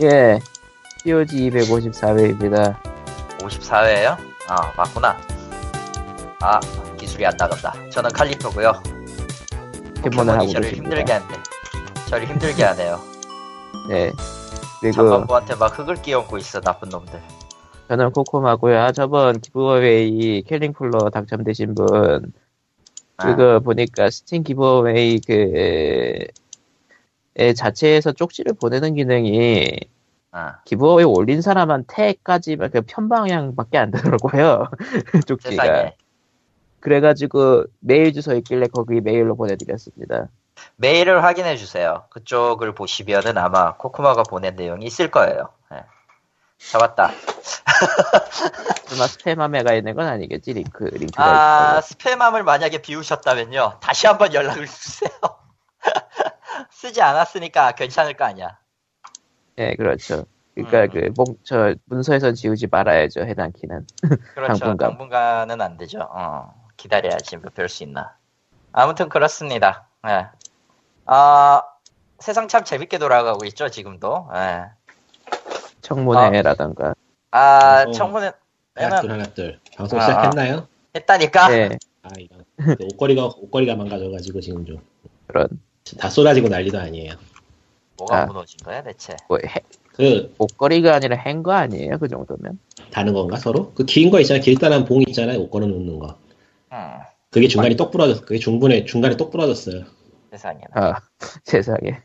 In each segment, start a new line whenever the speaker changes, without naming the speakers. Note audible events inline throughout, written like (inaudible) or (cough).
예, POG 254회입니다.
54회예요? 아 맞구나. 아 기술이 안 나간다. 저는 칼리토고요.
포켓몬을 하고
포켓몬이 저를
계십니다.
힘들게 하는데 저를 힘들게 (laughs) 하네요.
네. 그리고
잠깐부한테 막 흙을 끼얹고 있어 나쁜 놈들.
저는 코코마고요. 아, 저번 기브어웨이 킬링플러 당첨되신 분,
아,
그거 보니까 스팀 기브어웨이 그, 에 자체에서 쪽지를 보내는 기능이
아,
기브어웨이 올린 사람한테까지 그 편방향밖에 안 되더라고요. (laughs) 쪽지가.
세상에
그래가지고 메일 주소 있길래 거기 메일로 보내드렸습니다.
메일을 확인해 주세요. 그쪽을 보시면은 아마 코코마가 보낸 내용이 있을 거예요. 예. 잡았다.
설마 (laughs) 스팸함에가 있는 건 아니겠지 링크 링크가
아
있고.
스팸함을 만약에 비우셨다면요 다시 한번 연락을 주세요. 쓰지 않았으니까 괜찮을 거 아니야.
네 그렇죠. 그러니까
음.
그 목, 저 문서에서 지우지 말아야죠 해당 키는. (laughs)
그렇죠.
당분간.
당분간은 안 되죠. 어, 기다려야지 뭐 별 수 있나. 아무튼 그렇습니다. 예. 아, 세상 참 재밌게 돌아가고 있죠, 지금도. 예.
청문회라던가.
아,
방송.
청문회는
하나둘 하나둘 방송
아,
시작했나요?
했다니까?
네
아 이런 그 옷걸이가 옷걸이가 망가져가지고 지금 좀다
그런
쏟아지고 난리도 아니에요.
뭐가
아.
무너진 거야, 대체?
뭐 해,
그
목걸이가 아니라 행거 아니에요 그 정도면?
다는 건가 서로? 그 긴 거 있잖아 길다란 봉 있잖아요 옷 걸어 놓는 거.
음,
그게 중간에 똑 부러졌어. 그게 중분에 중간에 똑 부러졌어요.
세상에나.
아 (laughs) 세상에.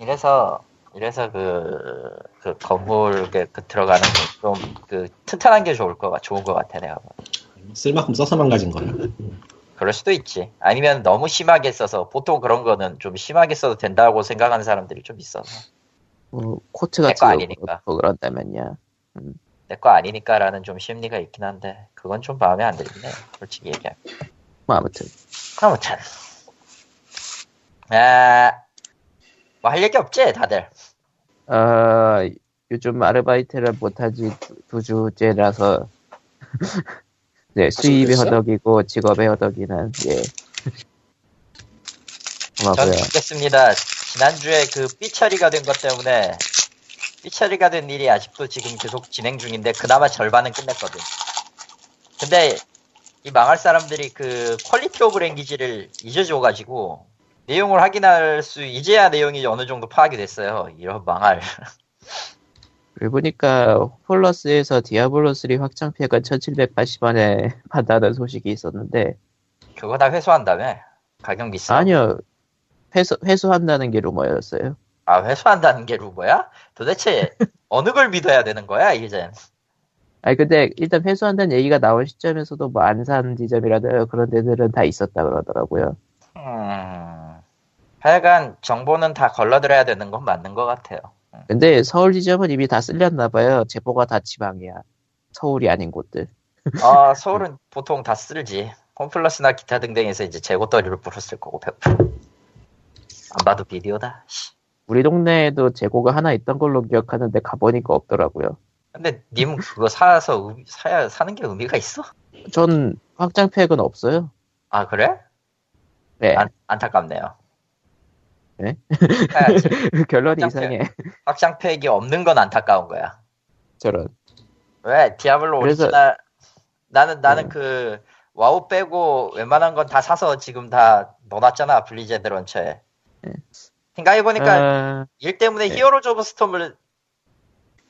이래서, 이래서 그, 그 건물 그, 그 들어가는 게 좀, 그, 튼튼한 게 좋을 거, 같- 좋은 거 같아, 내가. 봐.
쓸 만큼 써서 망가진 거야.
그럴 수도 있지. 아니면 너무 심하게 써서, 보통 그런 거는 좀 심하게 써도 된다고 생각하는 사람들이 좀 있어서.
뭐 코트
내
같은 거거
아니니까.
그렇고 그런다면요.
내거 아니니까라는 좀 심리가 있긴 한데, 그건 좀 마음에 안 들겠네. 솔직히 얘기하면.
뭐 아무튼
아무튼. 아, 뭐 할 얘기 없지, 다들.
아 요즘 아르바이트를 못하지 두, 두 주째라서 (laughs) 네 수입이
됐어?
허덕이고 직업의 허덕이는 예.
전
고마고요.
듣겠습니다. 지난주에 그 삐처리가 된 것 때문에, 삐처리가 된 일이 아직도 지금 계속 진행 중인데, 그나마 절반은 끝냈거든. 근데, 이 망할 사람들이 그 quality of language를 잊어줘가지고, 내용을 확인할 수, 이제야 내용이 어느 정도 파악이 됐어요. 이런 망할. (laughs)
그리고 보니까 폴러스에서 디아블로 3 확장팩은 1780원에 판다는 소식이 있었는데
그거 다 회수한다며? 가격 비싸.
아니요 회수, 회수한다는 게 루머였어요
아, 회수한다는 게 루머야? 도대체 (laughs) 어느 걸 믿어야 되는 거야, 이젠?
아니 근데 일단 회수한다는 얘기가 나온 시점에서도 뭐 안산 지점이라든가 그런 데들은 다 있었다 그러더라고요
음, 하여간 정보는 다 걸러들어야 되는 건 맞는 것 같아요.
근데 서울 지점은 이미 다 쓸렸나 봐요 제보가 다 지방이야 서울이 아닌 곳들
아, (laughs) 서울은 보통 다 쓸지. 홈플러스나 기타 등등에서 이제 재고 떨이를 풀었을 거고, 100%. 안 봐도 비디오다. 씨.
우리 동네에도 재고가 하나 있던 걸로 기억하는데 가보니까 없더라고요
근데 님 그거 사서 의- 사야 사는 게 의미가 있어?
전 확장팩은 없어요
아 그래?
네
안, 안타깝네요.
네? (laughs) 결론이
확장팩.
이상해
확장팩이 없는 건 안타까운 거야.
저런
왜 디아블로
그래서-
오리지널 나는 나는
음.
그 와우 빼고 웬만한 건 다 사서 지금 다 넣어놨잖아 블리자드 launcher에.
네.
생각해보니까
아,
일 때문에
네.
히어로즈 오브 스톰을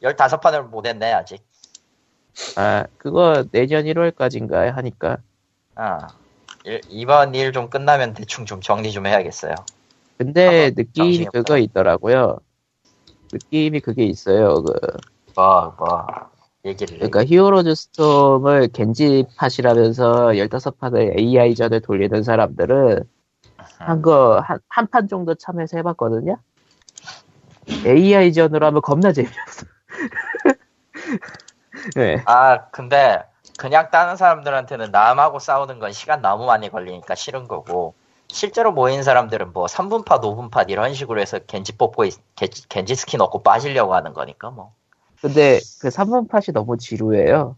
15판을 못했네 아직.
아, 그거 내년 1월까지인가 하니까
아, 일- 이번 일 좀 끝나면 대충 좀 정리 좀 해야겠어요.
근데
아,
느낌이 그거. 있더라고요. 느낌이 그게 있어요. 그
뭐, 뭐, 얘기를.
그러니까 히어로즈 스톰을 겐지 팟이라면서 15판을 AI전을 돌리는 사람들은 한 거 한 한 판 정도 참여해서 해봤거든요. AI전으로 하면 겁나 재미없어. (laughs) 네.
아, 근데, 그냥 다른 사람들한테는 남하고 싸우는 건 시간 너무 많이 걸리니까 싫은 거고, 실제로 모인 사람들은 뭐 3분팟, 5분팟 이런 식으로 해서 겐지 뽑고, 있- 겐지, 겐지 스킨 얻고 빠지려고 하는 거니까 뭐.
근데 그 3분 팟이 너무 지루해요.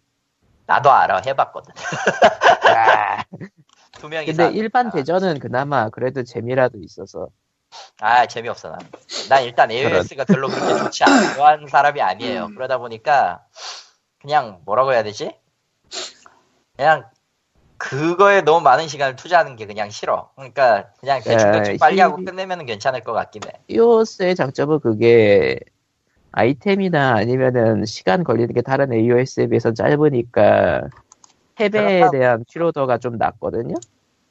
나도 알아, 해봤거든. (laughs)
아,
두 명이
근데
사-
일반
아,
대전은 그나마 그래도 재미라도 있어서
아 재미없어 난. 난 일단 AOS가 별로 그렇게 좋지 좋아하는 사람이 아니에요.
음.
그러다 보니까 그냥 뭐라고 해야 되지? 그냥 그거에 너무 많은 시간을 투자하는 게 그냥 싫어. 그러니까 그냥 대충대충
에,
빨리 하고
히-
끝내면 괜찮을 것 같긴 해.
EOS의 장점은 그게 아이템이나 아니면은 시간 걸리는 게 다른 AOS에 비해서 짧으니까 패배에
그렇다고-
대한 피로도가 좀 낮거든요.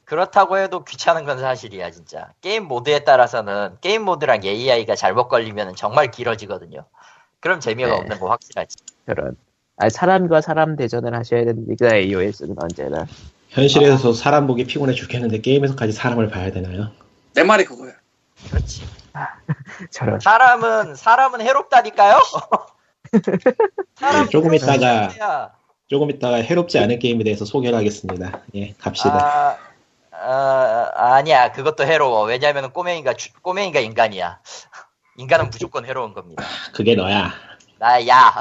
그렇다고 해도 귀찮은 건 사실이야 진짜. 게임 모드에 따라서는 게임 모드랑 AI가 잘못 걸리면 정말 길어지거든요. 그럼 재미가
네.
없는 거 확실하지.
그런. 아니, 사람과 사람 대전을 하셔야 되니까 AOS는 언제나.
현실에서 사람 보기 피곤해 죽겠는데 게임에서까지 사람을 봐야 되나요?
내 말이 그거야.
그렇지. (laughs)
저런.
사람은 사람은 해롭다니까요. (laughs) 사람은
조금 있다가. 조금 있다가 해롭지 않은 게임에 대해서 소개를 하겠습니다. 예, 갑시다.
아, 아, 아니야 그것도 해로워. 왜냐하면 꼬맹이가 주- 꼬맹이가 인간이야. 인간은 무조건 해로운 겁니다.
그게 너야.
나야.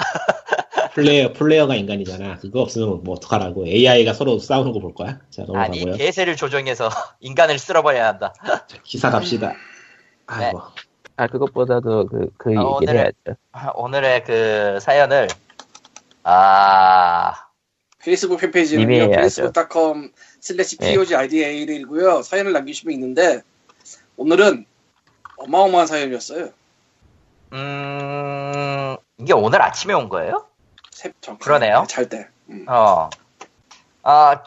(laughs)
플레이어 플레이어가 인간이잖아. 그거 없으면 뭐 어떡하라고. AI가 서로 싸우는 거 볼 거야. 자
아니
넘어가고요.
개세를 조정해서 (laughs) 인간을 쓸어버려야 한다. (laughs)
기사 갑시다. 아이고.
아, 그것보다도 그, 그
아,
얘기를
오늘은-
해야죠.
오늘의 그 사연을 아
페이스북 팬페이지는요.
해야죠.
facebook.com slash
네.
POGIDA이고요. 사연을 남기시면 있는데 오늘은 어마어마한 사연이었어요.
음, 이게 오늘 아침에 온 거예요?
새, 저,
그러네요.
잘 때. 음.
어. 아,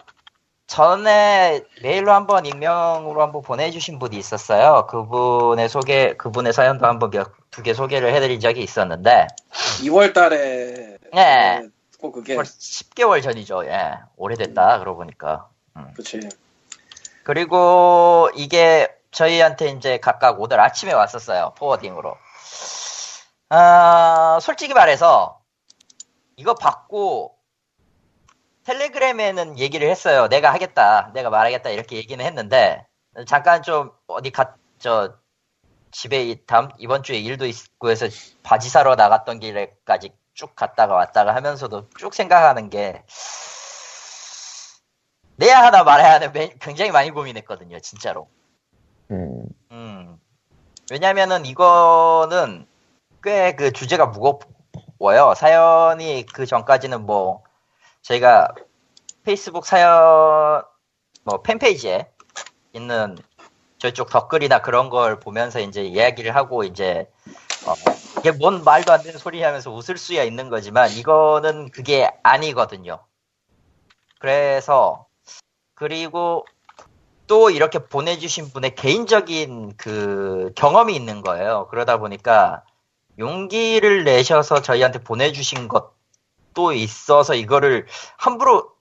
전에 메일로 한번 익명으로 한번 보내주신 분이 있었어요. 그분의 소개, 그분의 사연도 한번 두개 소개를 해드린 적이 있었는데,
2월 달에
네.
꼭 그게
벌써 10개월 전이죠. 예. 오래됐다, 그러고 보니까.
그치.
그리고 이게 저희한테 이제 각각 오늘 아침에 왔었어요. 포워딩으로. 아, 솔직히 말해서 이거 받고 텔레그램에는 얘기를 했어요. 내가 하겠다. 내가 말하겠다. 이렇게 얘기는 했는데 잠깐 좀 어디 가, 저 집에 이- 다음 이번 주에 일도 있고 해서 바지 사러 나갔던 길에까지 쭉 갔다가 왔다가 하면서도 쭉 생각하는 게 내야 하나 말아야 하는 매- 굉장히 많이 고민했거든요, 진짜로.
음,
음. 왜냐면은 이거는 꽤 그 주제가 무거워요. 사연이 그 전까지는 뭐 저희가 페이스북 사연 뭐 팬페이지에 있는 저쪽 댓글이나 그런 걸 보면서 이제 이야기를 하고 이제 어, 이게 뭔 말도 안 되는 소리 하면서 웃을 수야 있는 거지만 이거는 그게 아니거든요. 그래서 그리고 또 이렇게 보내주신 분의 개인적인 그 경험이 있는 거예요. 그러다 보니까 용기를 내셔서 저희한테 보내주신 것도 있어서 이거를 함부로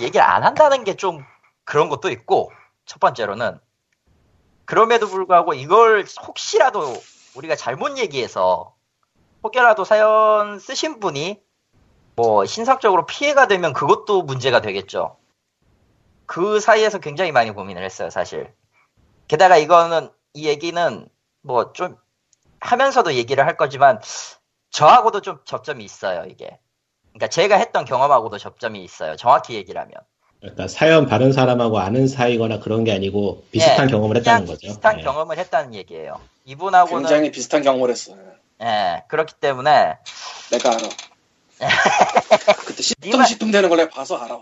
얘기를 안 한다는 게 좀 그런 것도 있고 첫 번째로는 그럼에도 불구하고 이걸 혹시라도 우리가 잘못 얘기해서 혹여라도 사연 쓰신 분이 뭐 신상적으로 피해가 되면 그것도 문제가 되겠죠. 그 사이에서 굉장히 많이 고민을 했어요, 사실. 게다가 이거는, 이 얘기는 뭐 좀 하면서도 얘기를 할 거지만, 저하고도 좀 접점이 있어요, 이게. 그러니까 제가 했던 경험하고도 접점이 있어요. 정확히 얘기를 하면.
그러니까 사연 받은 사람하고 아는 사이거나 그런 게 아니고 비슷한
예,
경험을 했다는 거죠.
비슷한
예.
경험을 했다는 얘기예요. 이분하고는,
굉장히 비슷한 경험을 했어요.
예, 그렇기 때문에,
내가 알아. (laughs) 그때
니마-
시tum시tum 되는 걸 내가 봐서 알아.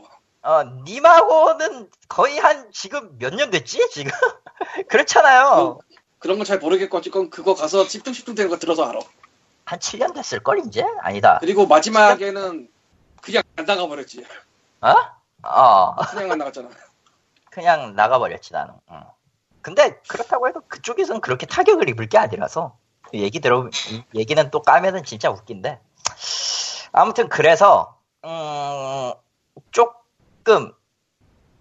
어, 님하고는 거의 한, 지금 몇 년 됐지? 지금? (laughs) 그렇잖아요.
그 런 건 잘 모르겠고 어쨌건 그거 가서 시tum시tum 되는 거 들어서 알아.
한 7년 됐을걸, 이제? 아니다.
그리고 마지막에는 그냥 안 나가버렸지.
어? 어.
그냥 안 나갔잖아. (laughs)
그냥 나가버렸지 나는. 응. 근데 그렇다고 해도 그쪽에서는 그렇게 타격을 입을 게 아니라서 얘기 들어 이 얘기는 또 까면은 진짜 웃긴데 아무튼 그래서 음, 조금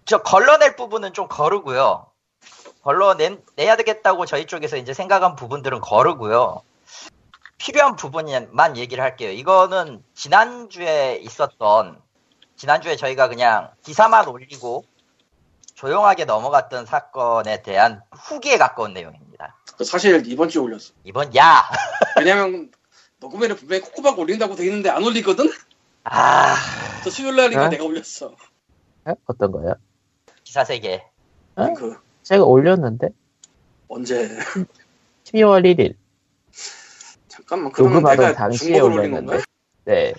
저 걸러낼 부분은 좀 거르고요. 걸러내야 되겠다고 저희 쪽에서 이제 생각한 부분들은 거르고요. 필요한 부분만 얘기를 할게요. 이거는 지난주에 있었던 지난주에 저희가 그냥 기사만 올리고 조용하게 넘어갔던 사건에 대한 후기에 가까운 내용입니다.
그 사실 이번 주에 올렸어.
이번 야, (laughs)
왜냐면 녹음에는 분명히 코코박 올린다고 돼 있는데 안 올리거든?
아
저 수요일 날인가
어?
내가 올렸어.
에? 어떤 거요?
기사 세계
어?
그
제가 올렸는데
언제 (laughs)
12월 1일
잠깐만 그러면 내가
당시에 올렸는데. 네.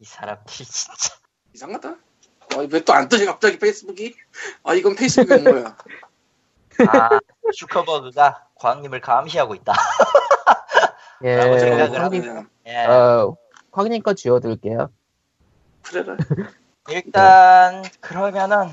이 사람들이 진짜.
이상하다. 어, 왜또 안 뜨지 갑자기 페이스북이? 아 이건 페이스북이 온 거야. (laughs)
아, 주커버그가 광님을 감시하고 있다. (laughs)
예, 광님,
예.
어, 광님 거 지워둘게요.
그래라.
일단 그러면은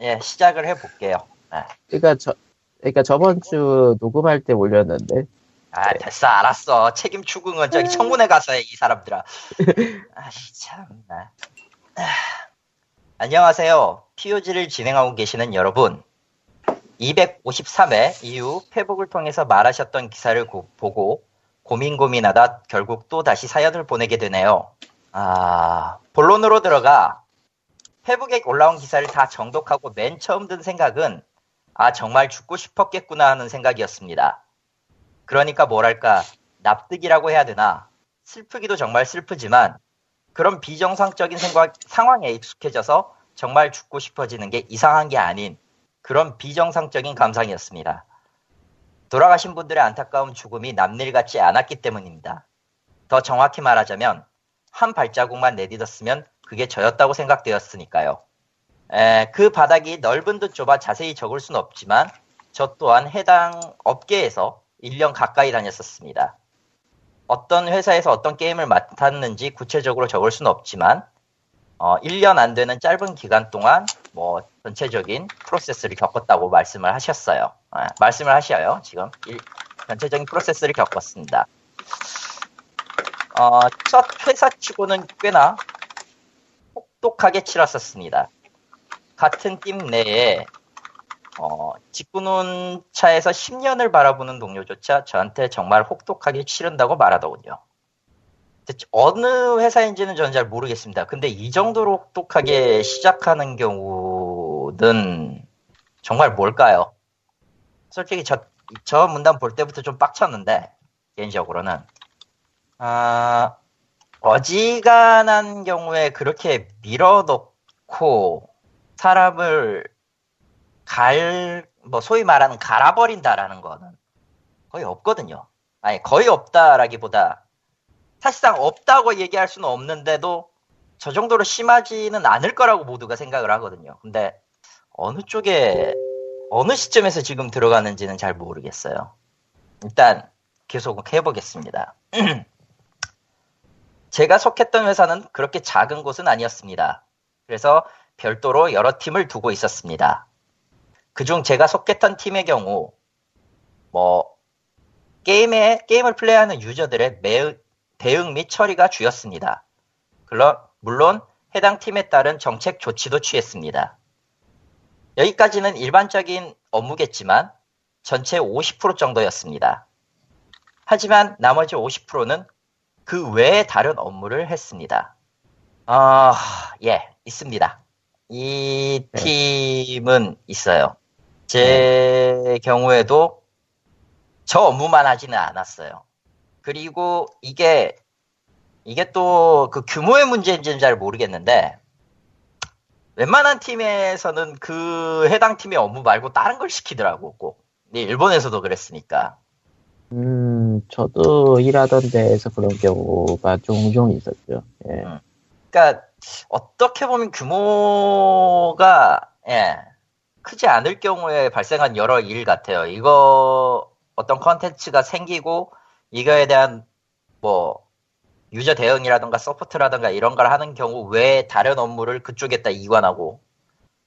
예 시작을 해볼게요. 네.
그러니까 저, 그러니까 저번 주 녹음할 때 올렸는데,
아 됐어 알았어 책임 추궁은 저기 청문회 가서 해 이 사람들아. (laughs) 아이 참나. 아, 안녕하세요. POG를 진행하고 계시는 여러분. 253회 이후 페북을 통해서 말하셨던 기사를 고- 보고 고민 고민하다 결국 또 다시 사연을 보내게 되네요. 아 본론으로 들어가 페북에 올라온 기사를 다 정독하고 맨 처음 든 생각은 아 정말 죽고 싶었겠구나 하는 생각이었습니다. 그러니까 뭐랄까 납득이라고 해야 되나 슬프기도 정말 슬프지만 그런 비정상적인 생각, 상황에 익숙해져서 정말 죽고 싶어지는 게 이상한 게 아닌 그런 비정상적인 감상이었습니다. 돌아가신 분들의 안타까운 죽음이 남일 같지 않았기 때문입니다. 더 정확히 말하자면 한 발자국만 내딛었으면 그게 저였다고 생각되었으니까요. 에, 그 바닥이 넓은 듯 좁아 자세히 적을 수는 없지만 저 또한 해당 업계에서 1년 가까이 다녔었습니다. 어떤 회사에서 어떤 게임을 맡았는지 구체적으로 적을 수는 없지만 어, 1년 안 되는 짧은 기간 동안 뭐 전체적인 프로세스를 겪었다고 말씀을 하셨어요. 아, 말씀을 하셔요. 지금 일- 전체적인 프로세스를 겪었습니다. 어, 첫 회사 치고는 꽤나 혹독하게 치렀었습니다. 같은 팀 내에 어, 직구는 차에서 10년을 바라보는 동료조차 저한테 정말 혹독하게 치른다고 말하더군요. 어느 회사인지는 저는 잘 모르겠습니다. 근데 이 정도로 혹독하게 시작하는 경우는 정말 뭘까요? 솔직히 저, 저 문단 볼 때부터 좀 빡쳤는데, 개인적으로는. 아, 어지간한 경우에 그렇게 밀어넣고 사람을 갈, 뭐 소위 말하는 갈아버린다라는 거는 거의 없거든요. 아니, 거의 없다라기보다 사실상 없다고 얘기할 수는 없는데도 저 정도로 심하지는 않을 거라고 모두가 생각을 하거든요. 근데 어느 쪽에, 어느 시점에서 지금 들어가는지는 잘 모르겠어요. 일단 계속 해보겠습니다. (clears throat) 제가 속했던 회사는 그렇게 작은 곳은 아니었습니다. 그래서 별도로 여러 팀을 두고 있었습니다. 그중 제가 속했던 팀의 경우, 뭐, 게임에, 게임을 플레이하는 유저들의 매, 대응 및 처리가 주였습니다. 물론, 해당 팀에 따른 정책 조치도 취했습니다. 여기까지는 일반적인 업무겠지만, 전체 50% 정도였습니다. 하지만 나머지 50%는 그 외에 다른 업무를 했습니다. 아, 예, 있습니다. 이
네.
팀은 있어요. 제 경우에도 저 업무만 하지는 않았어요. 그리고 이게, 이게 또 그 규모의 문제인지는 잘 모르겠는데, 웬만한 팀에서는 그 해당 팀의 업무 말고 다른 걸 시키더라고, 꼭. 일본에서도 그랬으니까.
음, 저도 일하던 데에서 그런 경우가 종종 있었죠. 예.
그러니까 어떻게 보면 규모가 예, 크지 않을 경우에 발생한 여러 일 같아요. 이거 어떤 컨텐츠가 생기고 이거에 대한 뭐 유저 대응이라든가 서포트라든가 이런 걸 하는 경우 외에 다른 업무를 그쪽에다 이관하고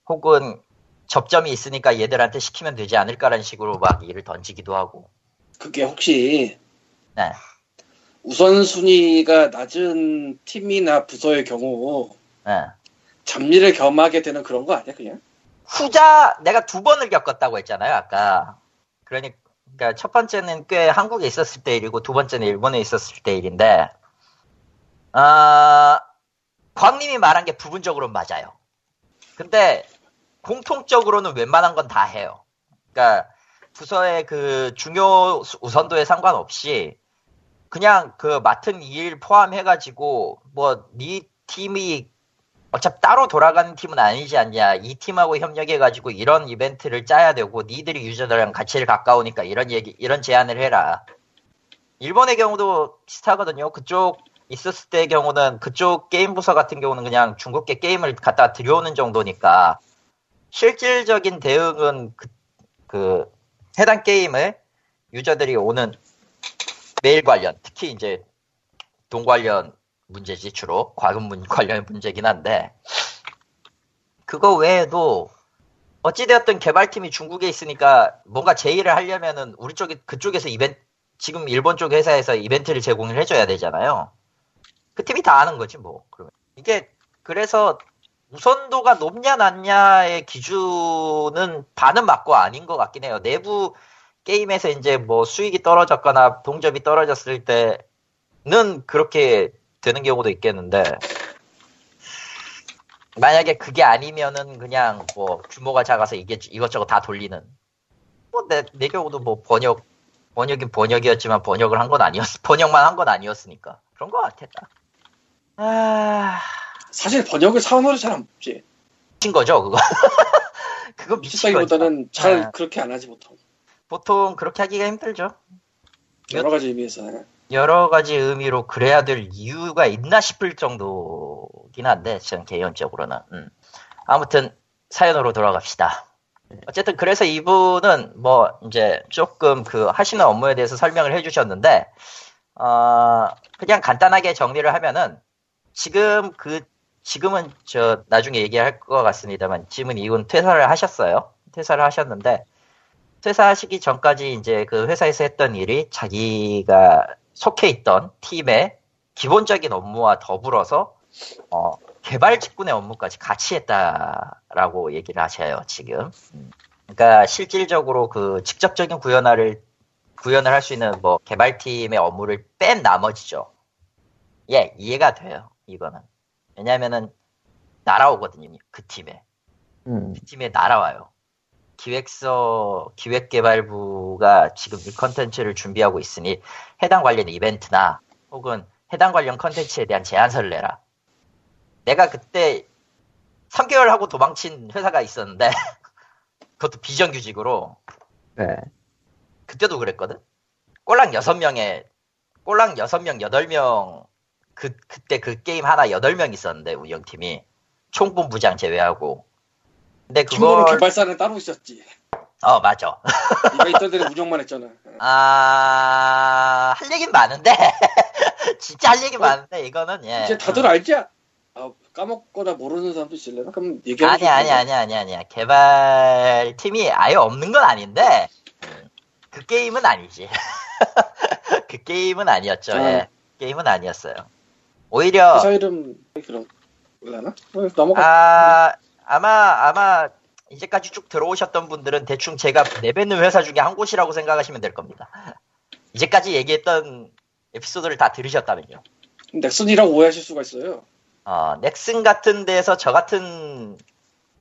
혹은 접점이 있으니까 얘들한테 시키면 되지 않을까라는 식으로 막 일을 던지기도 하고
그게 혹시
네.
우선순위가 낮은 팀이나 부서의 경우
예.
잡일을 겸하게 되는 그런 거 아니야 그냥?
후자 내가 두 번을 겪었다고 했잖아요 아까 그러니까 첫 번째는 꽤 한국에 있었을 때 일이고 두 번째는 일본에 있었을 때 일인데 아 광님이 말한 게 부분적으로 맞아요 근데 공통적으로는 웬만한 건 다 해요 그러니까 부서의 그 중요 우선도에 상관없이 그냥 그 맡은 일 포함해가지고 뭐 네 팀이 어차피 따로 돌아가는 팀은 아니지 않냐. 이 팀하고 협력해가지고 이런 이벤트를 짜야 되고, 니들이 유저들이랑 가치를 가까우니까 이런 얘기, 이런 제안을 해라. 일본의 경우도 비슷하거든요. 그쪽 있었을 때의 경우는 그쪽 게임 부서 같은 경우는 그냥 중국계 게임을 갖다 들여오는 정도니까 실질적인 대응은 그, 그 해당 게임을 유저들이 오는 메일 관련, 특히 이제 돈 관련 문제지 주로 과금 문 (laughs) 관련 문제긴 한데 그거 외에도 어찌되었든 개발팀이 중국에 있으니까 뭔가 제의를 하려면은 우리 쪽에 그쪽에서 이벤트 지금 일본 쪽 회사에서 이벤트를 제공을 해줘야 되잖아요. 그 팀이 다 아는 거지 뭐. 그러면 이게 그래서 우선도가 높냐 낮냐의 기준은 반은 맞고 아닌 것 같긴 해요. 내부 게임에서 이제 뭐 수익이 떨어졌거나 동접이 떨어졌을 때는 그렇게 되는 경우도 있겠는데 만약에 그게 아니면은 그냥 뭐 규모가 작아서 이게 이것저것 다 돌리는 뭐내 내 경우도 뭐 번역 번역인 번역이었지만 번역을 한 건 아니었 (laughs) 번역만 한 건 아니었으니까 그런 것 같았다. 아
사실 번역을 사원으로 잘안 뽑지.
미친 거죠 그거. (laughs) 그거 미친 거죠.
미쳤다기보다는 잘
아.
그렇게 안 하지 보통.
보통 그렇게 하기가 힘들죠.
여러 가지 의미에서.
여러 가지 의미로 그래야 될 이유가 있나 싶을 정도긴 한데, 저는 개인적으로는. 음. 아무튼, 사연으로 돌아갑시다. 어쨌든, 그래서 이분은 뭐, 이제 조금 그 하시는 업무에 대해서 설명을 해주셨는데, 어, 그냥 간단하게 정리를 하면은, 지금 그, 지금은 저, 나중에 얘기할 것 같습니다만, 지금은 이분 퇴사를 하셨어요. 퇴사를 하셨는데, 퇴사하시기 전까지 이제 그 회사에서 했던 일이 자기가 속해 있던 팀의 기본적인 업무와 더불어서 어, 개발 직군의 업무까지 같이 했다라고 얘기를 하셔요 지금. 음. 그러니까 실질적으로 그 직접적인 구현화를 구현을 할 수 있는 뭐 개발팀의 업무를 뺀 나머지죠. 예 이해가 돼요 이거는. 왜냐하면은 날아오거든요 그 팀에.
음,
그 팀에 날아와요. 기획서, 기획개발부가 지금 이 컨텐츠를 준비하고 있으니 해당 관련 이벤트나 혹은 해당 관련 컨텐츠에 대한 제안서를 내라. 내가 그때 3개월 하고 도망친 회사가 있었는데 (laughs) 그것도 비정규직으로
네.
그때도 그랬거든. 꼴랑 6명에 꼴랑 6명, 8명 그 그때 그 게임 하나 8명 있었는데 운영팀이 총본부장 제외하고 근데 그걸
개발사는 따로 있었지.
어 맞아 (laughs)
데는 운영만 했잖아.
아, 할 얘긴 많은데, (laughs) 진짜 할 얘기 많은데, 이거는, 예.
이제 다들 알지? 아, 까먹거나 모르는 사람도 있을래나? 그럼 얘기하면
아니, 아니, 아니, 아니, 아니야. 개발 팀이 아예 없는 건 아닌데, 그 게임은 아니지. (laughs) 그 게임은 아니었죠,
아.
예. 게임은 아니었어요. 오히려,
회사 이름 그럼 몰라나? 어, 넘어가.
아, 아마, 아마, 이제까지 쭉 들어오셨던 분들은 대충 제가 내뱉는 회사 중에 한 곳이라고 생각하시면 될 겁니다. 이제까지 얘기했던 에피소드를 다 들으셨다면요.
넥슨이라고 오해하실 수가 있어요.
어, 넥슨 같은 데서 저 같은,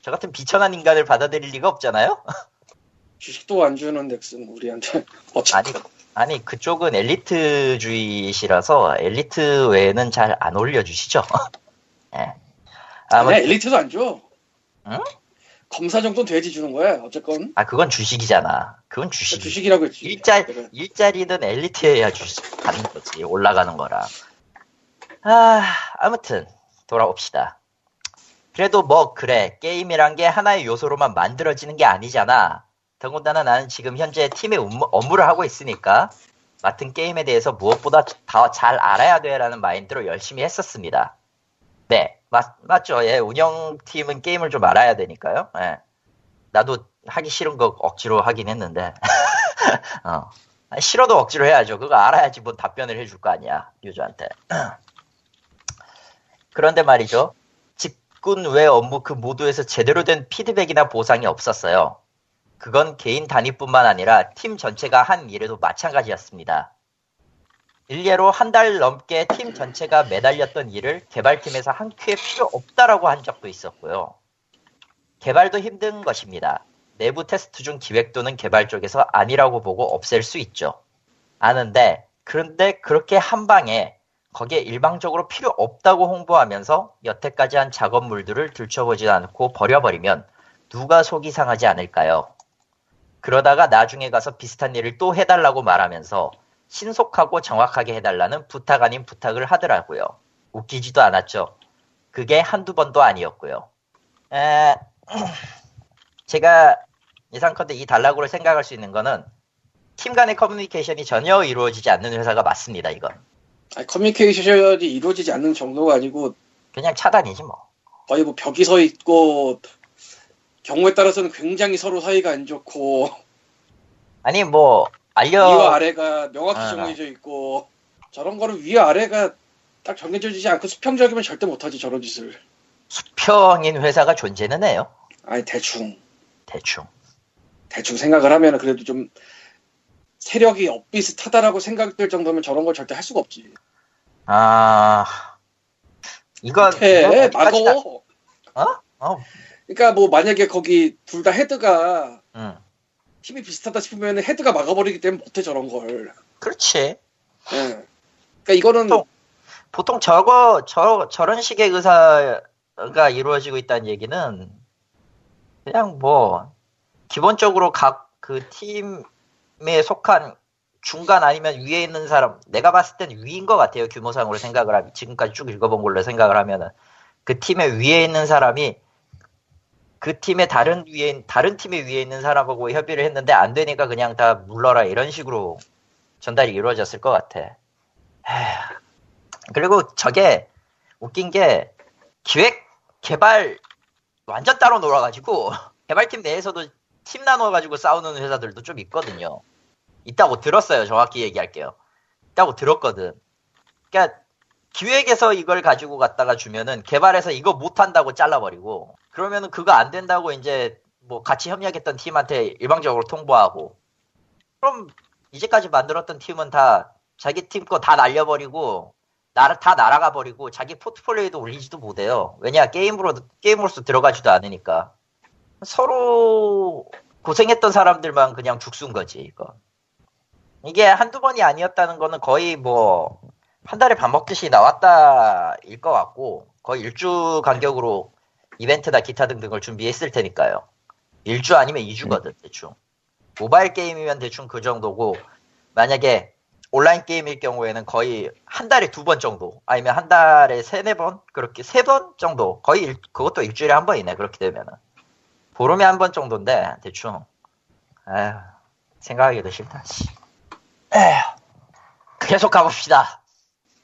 저 같은 비천한 인간을 받아들일 리가 없잖아요? (laughs)
주식도 안 주는 넥슨 우리한테 (laughs)
아니,
어차피
아니, 그쪽은 엘리트주의시라서 엘리트 외에는 잘 안 올려주시죠. (laughs) 예.
아니 엘리트도 안 줘.
응?
검사 정도 돼야지 주는 거야. 어쨌건
아, 그건 주식이잖아. 그건 주식.
주식이라고 했지.
일자,
그래.
일자리는 엘리트여야 주식 가는 거지. 올라가는 거라. 아, 아무튼, 돌아옵시다. 그래도 뭐, 그래. 게임이란 게 하나의 요소로만 만들어지는 게 아니잖아. 더군다나 나는 지금 현재 팀의 업무, 업무를 하고 있으니까, 맡은 게임에 대해서 무엇보다 더 잘 알아야 돼라는 마인드로 열심히 했었습니다. 네, 맞, 맞죠. 예, 운영팀은 게임을 좀 알아야 되니까요. 예. 나도 하기 싫은 거 억지로 하긴 했는데. (laughs) 어. 아니, 싫어도 억지로 해야죠. 그거 알아야지 뭐 답변을 해줄 거 아니야, 유저한테. (clears throat) 그런데 말이죠. 직군 외 업무 그 모두에서 제대로 된 피드백이나 보상이 없었어요. 그건 개인 단위뿐만 아니라 팀 전체가 한 일에도 마찬가지였습니다. 일례로 한 달 넘게 팀 전체가 매달렸던 일을 개발팀에서 한 큐에 필요 없다라고 한 적도 있었고요. 개발도 힘든 것입니다. 내부 테스트 중 기획 또는 개발 쪽에서 아니라고 보고 없앨 수 있죠. 아는데, 그런데 그렇게 한 방에 거기에 일방적으로 필요 없다고 홍보하면서 여태까지 한 작업물들을 들춰보지 않고 버려버리면 누가 속이 상하지 않을까요? 그러다가 나중에 가서 비슷한 일을 또 해달라고 말하면서 신속하고 정확하게 해달라는 부탁 아닌 부탁을 하더라고요. 웃기지도 않았죠. 그게 한두 번도 아니었고요. 에, (clears throat) 제가 예상컨대 이 단락으로 생각할 수 있는 거는 팀 간의 커뮤니케이션이 전혀 이루어지지 않는 회사가 맞습니다, 이건.
아니, 커뮤니케이션이 이루어지지 않는 정도가 아니고
그냥 차단이지 뭐.
거의 뭐 벽이 서 있고 경우에 따라서는 굉장히 서로 사이가 안 좋고
아니 뭐 알려
위와 아래가 명확히
아,
정해져 있고 저런 거를 위 아래가 딱 정해져지지 않고 수평적이면 절대 못하지 저런 짓을
수평인 회사가 존재는 해요.
아니 대충
대충.
대충 생각을 하면 그래도 좀 세력이 엇비슷하다라고 생각될 정도면 저런 걸 절대 할 수가 없지
아 이건
해
이건
막어
어? 어.
그러니까 뭐 만약에 거기 둘 다 헤드가
응.
힘이 비슷하다 싶으면 헤드가 막아버리기 때문에 못해 저런 걸
그렇지.
예. 그러니까 이거는
또- 보통 저거 저 저런 식의 의사가 이루어지고 있다는 얘기는 그냥 뭐 기본적으로 각 그 팀에 속한 중간 아니면 위에 있는 사람 내가 봤을 땐 위인 것 같아요 규모상으로 생각을 하면 지금까지 쭉 읽어본 걸로 생각을 하면은 그 팀의 위에 있는 사람이 그 팀의 다른 위에 다른 팀의 위에 있는 사람하고 협의를 했는데 안 되니까 그냥 다 물러라 이런 식으로 전달이 이루어졌을 것 같아. 그리고 저게 웃긴 게 기획 개발 완전 따로 놀아가지고 (laughs) 개발팀 내에서도 팀 나눠가지고 싸우는 회사들도 좀 있거든요. 있다고 들었어요. 정확히 얘기할게요. 있다고 들었거든. 그러니까 기획에서 이걸 가지고 갔다가 주면은 개발해서 이거 못한다고 잘라버리고 그러면은 그거 안 된다고 이제 뭐 같이 협력했던 팀한테 일방적으로 통보하고 그럼 이제까지 만들었던 팀은 다 자기 팀 거 다 날려버리고 나, 다 날아가 버리고 자기 포트폴리오에도 올리지도 못해요. 왜냐 게임으로 게임으로서 들어가지도 않으니까 서로 고생했던 사람들만 그냥 죽순 거지 이거. 이게 한두 번이 아니었다는 거는 거의 뭐 한 달에 밥 먹듯이 나왔다일 것 같고 거의 일주 간격으로 이벤트나 기타 등등을 준비했을 테니까요. 일주 아니면 2주거든 대충. 모바일 게임이면 대충 그 정도고 만약에 온라인 게임일 경우에는 거의 한 달에 두 번 정도 아니면 한 달에 세네 번 그렇게 세 번 정도 거의 일- 그것도 일주일에 한 번이네 그렇게 되면은 보름에 한 번 정도인데 대충 에휴 생각하기도 싫다 씨. 에휴 계속 가봅시다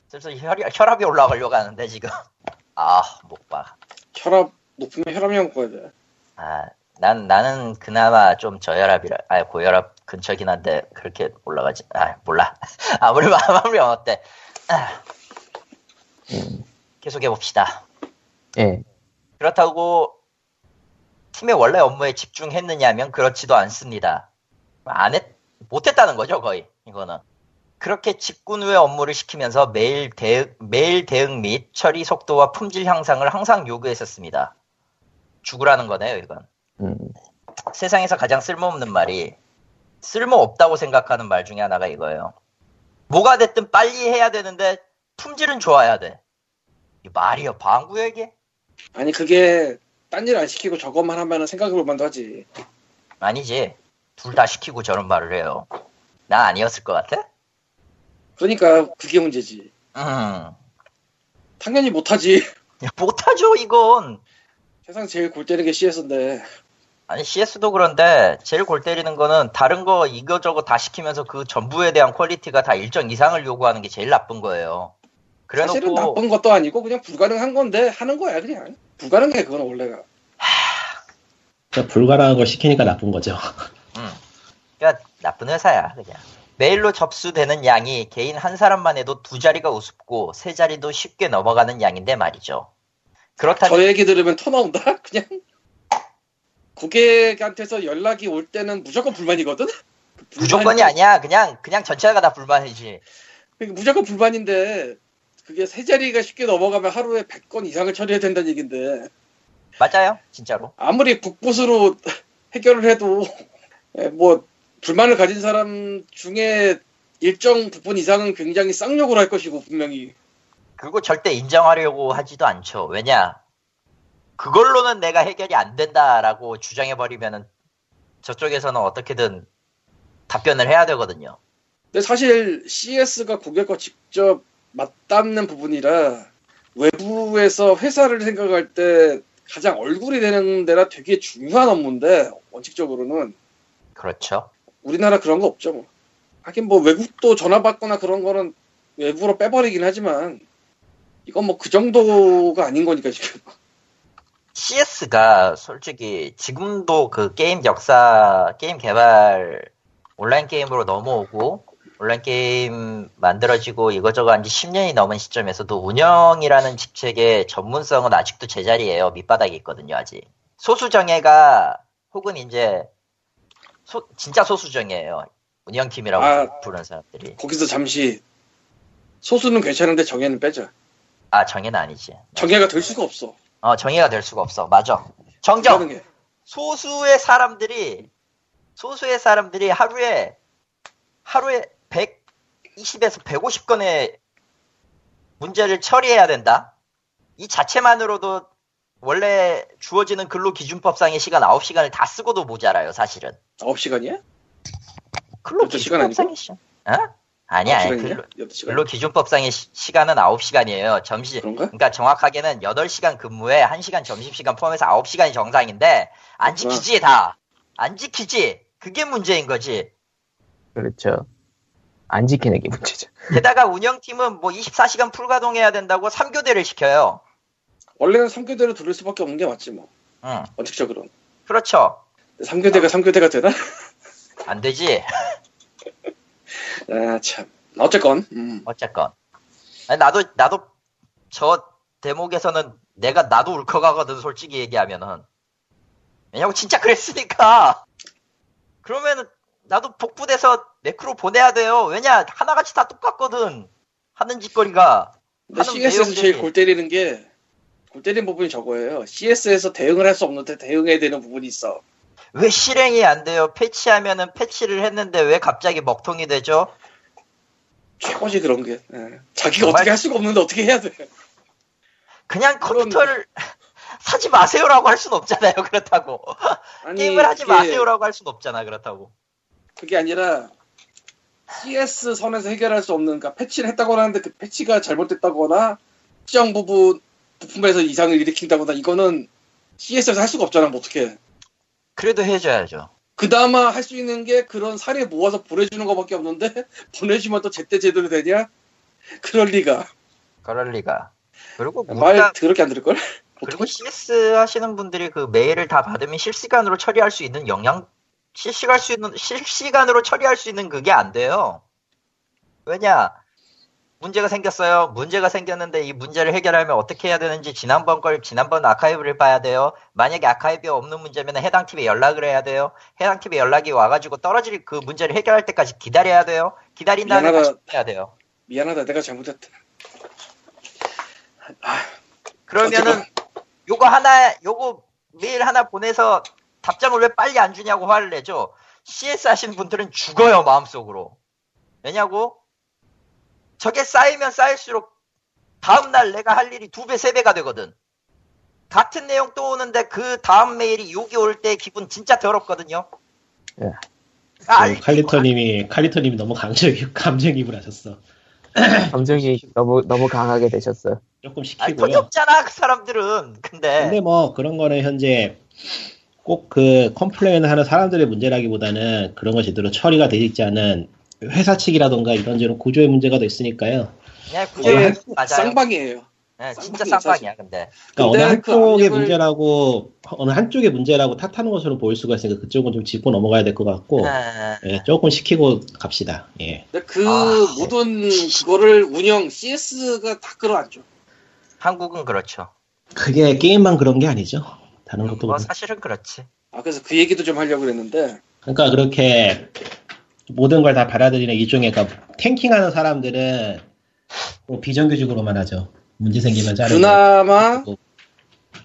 슬슬 혈, 혈압이 올라가려고 하는데 지금 (laughs) 아 못봐
혈압 높으면 혈압약 먹어야 돼.
아, 난, 나는 그나마 좀 저혈압이라, 아, 고혈압 근처긴 한데, 그렇게 올라가지, 아, 몰라. (laughs) 아무리, 아무리 어때. 아,
음,
계속해 봅시다.
예.
그렇다고, 팀의 원래 업무에 집중했느냐면, 그렇지도 않습니다. 안 했, 못했다는 거죠, 거의, 이거는. 그렇게 직군 후의 업무를 시키면서 매일 대, 매일 대응 및 처리 속도와 품질 향상을 항상 요구했었습니다. 죽으라는 거네요, 이건.
음,
세상에서 가장 쓸모없는 말이 쓸모없다고 생각하는 말 중에 하나가 이거예요. 뭐가 됐든 빨리 해야 되는데 품질은 좋아야 돼. 이 말이요, 방구에게?
아니 그게 딴 일 안 시키고 저것만 하면 생각해볼 만도 하지.
아니지. 둘 다 시키고 저런 말을 해요. 나 아니었을 것 같아?
그러니까 그게 문제지.
음.
당연히 못하지.
야, 못하죠, 이건.
세상 제일 골 때리는 게 CS인데.
아니, CS도 그런데 제일 골 때리는 거는 다른 거 이거저거 다 시키면서 그 전부에 대한 quality가 다 일정 이상을 요구하는 게 제일 나쁜 거예요.
사실은
그래놓고
나쁜 것도 아니고 그냥 불가능한 건데 하는 거야 그냥. 불가능해 그건 원래가.
그러니까 불가능한 걸 시키니까 나쁜 거죠.
음. 그러니까 나쁜 회사야 그냥. 메일로 접수되는 양이 개인 한 사람만 해도 두 자리가 우습고 세 자리도 쉽게 넘어가는 양인데 말이죠. 그렇다면
저 얘기 들으면 토 나온다? (laughs) 그냥 고객한테서 연락이 올 때는 무조건 불만이거든?
무조건이 아니야. 그냥 그냥 전체가 다 불만이지.
그러니까 무조건 불만인데 그게 세 자리가 쉽게 넘어가면 하루에 100건 이상을 처리해야 된다는 얘긴데
맞아요, 진짜로.
아무리 북부스로 (laughs) 해결을 해도 (laughs) 예, 뭐 불만을 가진 사람 중에 일정 부분 이상은 굉장히 쌍욕을 할 것이고 분명히
그리고 절대 인정하려고 하지도 않죠. 왜냐? 그걸로는 내가 해결이 안 된다라고 주장해 버리면은 저쪽에서는 어떻게든 답변을 해야 되거든요.
근데 사실 CS가 고객과 직접 맞닿는 부분이라 외부에서 회사를 생각할 때 가장 얼굴이 되는 데라 되게 중요한 업무인데 원칙적으로는
그렇죠.
우리나라 그런 거 없죠. 뭐. 하긴 뭐 외국도 전화 받거나 그런 거는 외부로 빼버리긴 하지만 이건 뭐 그 정도가 아닌 거니까 지금.
CS가 솔직히 지금도 그 게임 역사, 게임 개발, 온라인 게임으로 넘어오고, 온라인 게임 만들어지고 이거저거 한지 10년이 넘은 시점에서도 운영이라는 직책의 전문성은 아직도 제자리에요. 밑바닥에 있거든요, 아직. 소수 정예가, 혹은 이제, 소- 진짜 소수정예예요. 운영팀이라고
아.
부르는 사람들이.
거기서 잠시 소수는 괜찮은데 정예는 빼자.
아, 정예는 아니지.
정예가 될 수가 없어.
어, 정예가 될 수가 없어. 맞아. 정정! 소수의 사람들이 소수의 사람들이 하루에 하루에 120에서 150건의 문제를 처리해야 된다. 이 자체만으로도 원래 주어지는 근로 기준법상의 시간 9시간을 다 쓰고도 모자라요, 사실은.
9시간이야?
근로 기준법상의 시간. 어? 아니야, 아니, 근로,
8시간.
근로 기준법상의 시- 시간은 9시간이에요. 점심,
그런가?
그러니까 정확하게는 8시간 근무에 1시간 점심시간 포함해서 9시간이 정상인데 안. 지키지 다. 안 지키지. 그게 문제인 거지.
그렇죠. 안 지키는 게 문제죠.
게다가 운영팀은 뭐 24시간 풀가동해야 된다고 3교대를 시켜요.
원래는 3교대로 들을 수밖에 없는 게 맞지 뭐.
응.
원칙적으로는.
그렇죠.
3교대가 3교대가 되나?
안 되지. (laughs)
아, 참. 어쨌건. 음.
어쨌건. 아니, 나도 나도 저 대목에서는 내가 나도 울컥하거든 솔직히 얘기하면은. 왜냐면 진짜 그랬으니까. 그러면은 나도 복부돼서 매크로 보내야 돼요. 왜냐 하나같이 다 똑같거든. 하는 짓거리가.
근데
하는
CS에서
내용들이.
제일 골 때리는 게, 골 때리는 부분이 저거예요. CS에서 대응을 할 수 없는데 대응해야 되는 부분이 있어.
왜 실행이 안 돼요? 패치하면은 패치를 했는데 왜 갑자기 먹통이 되죠?
최고지 그런 게. 예. 자기가
정말-
어떻게 할 수가 없는데 어떻게 해야 돼.
그냥
그런-
컴퓨터를 (laughs) 사지 마세요라고 할순 없잖아요. 그렇다고
아니,
게임을 하지
그게-
마세요라고 할순 없잖아. 그렇다고.
그게 아니라, CS 선에서 해결할 수 없는, 그러니까 패치를 했다고 하는데 그 패치가 잘못됐다거나, 특정 부분, 부품에서 이상을 일으킨다거나, 이거는 CS에서 할 수가 없잖아, 뭐 어떻게.
그래도 해줘야죠.
그나마 할 수 있는 게 그런 사례 모아서 보내주는 것밖에 없는데 (laughs) 보내주면 또 제때 제대로 되냐? 그럴 리가.
그럴 리가. 그리고
말 더럽게 안 들을걸?
그리고 CS 하시는 분들이 그 메일을 다 받으면 실시간으로 처리할 수 있는 영향 실시할 수 있는 실시간으로 처리할 수 있는 그게 안 돼요. 왜냐? 문제가 생겼어요. 문제가 생겼는데 이 문제를 해결하려면 어떻게 해야 되는지 지난번 걸 지난번 아카이브를 봐야 돼요. 만약에 아카이브가 없는 문제면 해당 팀에 연락을 해야 돼요. 해당 팀에 연락이 와가지고 떨어질 그 문제를 해결할 때까지 기다려야 돼요. 기다린 다음에 해야 돼요.
미안하다 내가 잘못했다. 아,
그러면은 요거 하나 요거 메일 하나 보내서 답장을 왜 빨리 안 주냐고 화를 내죠. CS 하시는 분들은 죽어요 마음속으로. 왜냐고? 저게 쌓이면 쌓일수록 다음날 내가 할 일이 두 배, 세 배가 되거든. 같은 내용 또 오는데 그 다음 메일이 욕이 올 때 기분 진짜 더럽거든요.
예.
아,
그 칼리터님이 칼리터님이 너무 감정 감정입을 하셨어.
감정이 너무 너무 강하게 되셨어.
조금
아니, 돈이
시키고요.
없잖아 그 사람들은. 근데
근데 뭐 그런 거는 현재 꼭 그 complain을 하는 사람들의 문제라기보다는 그런 거 제대로 처리가 되지 않은 회사 측이라던가 이런저런 구조의 문제가 더 있으니까요.
구조의
이게
문제 맞아요.
쌍방이에요.
네, 진짜 쌍방이야 근데.
그러니까
근데
어느
그
한쪽의
압력을-
문제라고 어느 한쪽의 문제라고 탓하는 것으로 보일 수가 있으니까 그쪽은 좀 짚고 넘어가야 될 것 같고
네.
예, 조금 시키고 갑시다. 예.
근데 그
아,
모든 그거를 운영 CS가 다 끌어안죠.
한국은 그렇죠.
그게 게임만 그런 게 아니죠. 다른 것도
뭐
그렇고.
사실은 그렇지.
아 그래서 그 얘기도 좀 하려고 그랬는데
그러니까 그렇게 모든 걸 다 받아들이는 일종의 그러니까 탱킹하는 사람들은 뭐 비정규직으로만 하죠. 문제 생기면 자르고.
그나마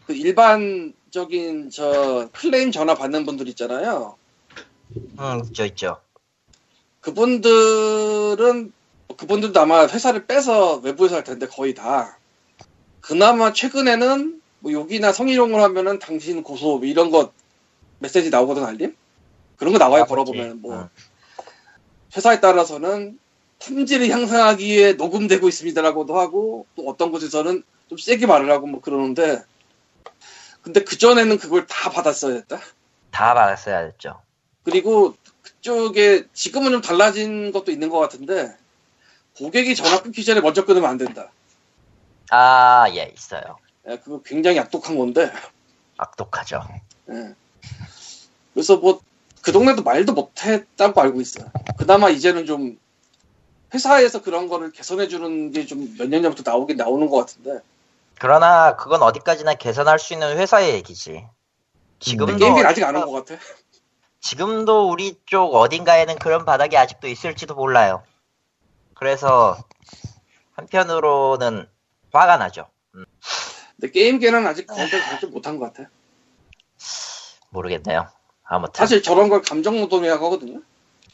그 일반적인 저 클레임 전화 받는 분들 있잖아요.
응, 있죠, 있죠.
그분들은 그분들도 아마 회사를 빼서 외부에서 할 텐데 거의 다. 그나마 최근에는 뭐 욕이나 성희롱을 하면은 당신 고소 뭐 이런 거 메시지 나오거든 알림? 그런 거 나와요
아,
걸어보면 뭐
응.
회사에 따라서는 품질을 향상하기 위해 녹음되고 있습니다라고도 하고 또 어떤 곳에서는 좀 세게 말을 하고 뭐 그러는데 근데 그 전에는 그걸 다 받았어야 했다.
다 받았어야 했죠.
그리고 그쪽에 지금은 좀 달라진 것도 있는 것 같은데 고객이 전화 끊기 전에 먼저 끊으면 안 된다.
아, 예, 있어요.
예, 그거 굉장히 악독한 건데.
악독하죠.
예. 그래서 뭐 그 동네도 말도 못했다고 알고 있어요. 그나마 이제는 좀 회사에서 그런 거를 개선해 주는 게 좀 몇 년 전부터 나오긴 나오는 것 같은데.
그러나 그건 어디까지나 개선할 수 있는 회사의 얘기지. 지금도
게임이 아직 안 온 것 같아.
지금도 우리 쪽 어딘가에는 그런 바닥이 아직도 있을지도 몰라요. 그래서 한편으로는 화가 나죠.
근데 게임계는 아직 거기까지 못한 것 같아.
모르겠네요. 아무튼
사실 저런 걸 감정 노동이라고 하거든요.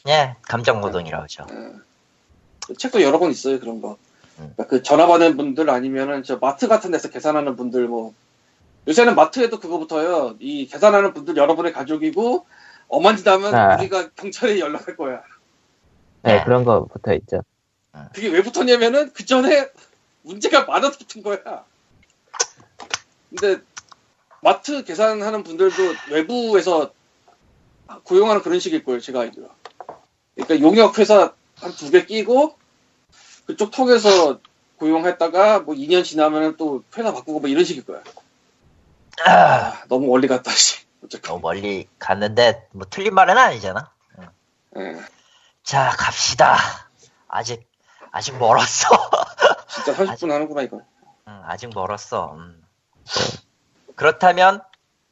예 감정 노동이라고 하죠.
예. 책도 여러 권 있어요 그런 거.
음.
그러니까 그 전화 받는 분들 아니면은 저 마트 같은 데서 계산하는 분들 뭐 요새는 마트에도 그거 붙어요. 이 계산하는 분들 여러분의 가족이고 엄한 짓 하면
아.
우리가 경찰에 연락할 거야.
네,
네.
그런 거 붙어 있죠.
그게 왜 붙었냐면은 그 전에 문제가 많아서 붙은 거야. 근데 마트 계산하는 분들도 외부에서 고용하는 그런 식일 거예요, 제가 알기로. 그러니까 용역 회사 한 두 개 끼고 그쪽 통해서 고용했다가 뭐 2년 지나면 또 회사 바꾸고 뭐 이런 식일 거야.
아,
아, 너무 멀리 갔다, 씨. 어쨌건.
너무 멀리 갔는데 뭐 틀린 말은 아니잖아.
예.
자 갑시다. 아직 아직 멀었어. (laughs)
진짜 30분 하는구나, 이거.
음, 아직 멀었어. 음. 그렇다면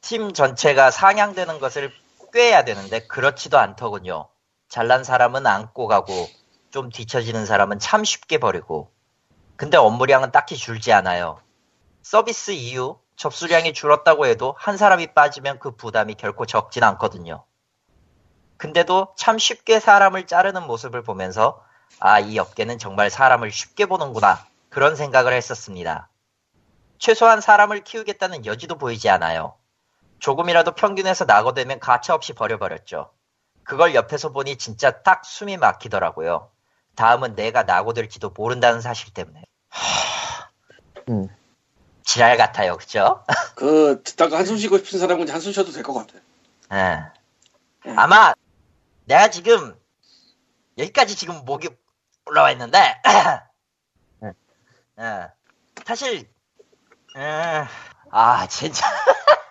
팀 전체가 상향되는 것을 꾀해야 되는데 그렇지도 않더군요. 잘난 사람은 안고 가고 좀 뒤처지는 사람은 참 쉽게 버리고 근데 업무량은 딱히 줄지 않아요. 서비스 이후 접수량이 줄었다고 해도 한 사람이 빠지면 그 부담이 결코 적진 않거든요. 근데도 참 쉽게 사람을 자르는 모습을 보면서 아, 이 업계는 정말 사람을 쉽게 보는구나. 그런 생각을 했었습니다. 최소한 사람을 키우겠다는 여지도 보이지 않아요. 조금이라도 평균에서 낙오되면 가차없이 버려버렸죠. 그걸 옆에서 보니 진짜 딱 숨이 막히더라고요. 다음은 내가 낙오될지도 모른다는 사실 때문에.
음.
지랄 같아요, 그죠? (laughs)
그, 듣다가 한숨 쉬고 싶은 사람은 한숨 쉬어도 될 것 같아.
예. 아마 내가 지금 여기까지 지금 목이 올라와 있는데
네. (laughs)
예. 사실 예. 아 진짜 (laughs)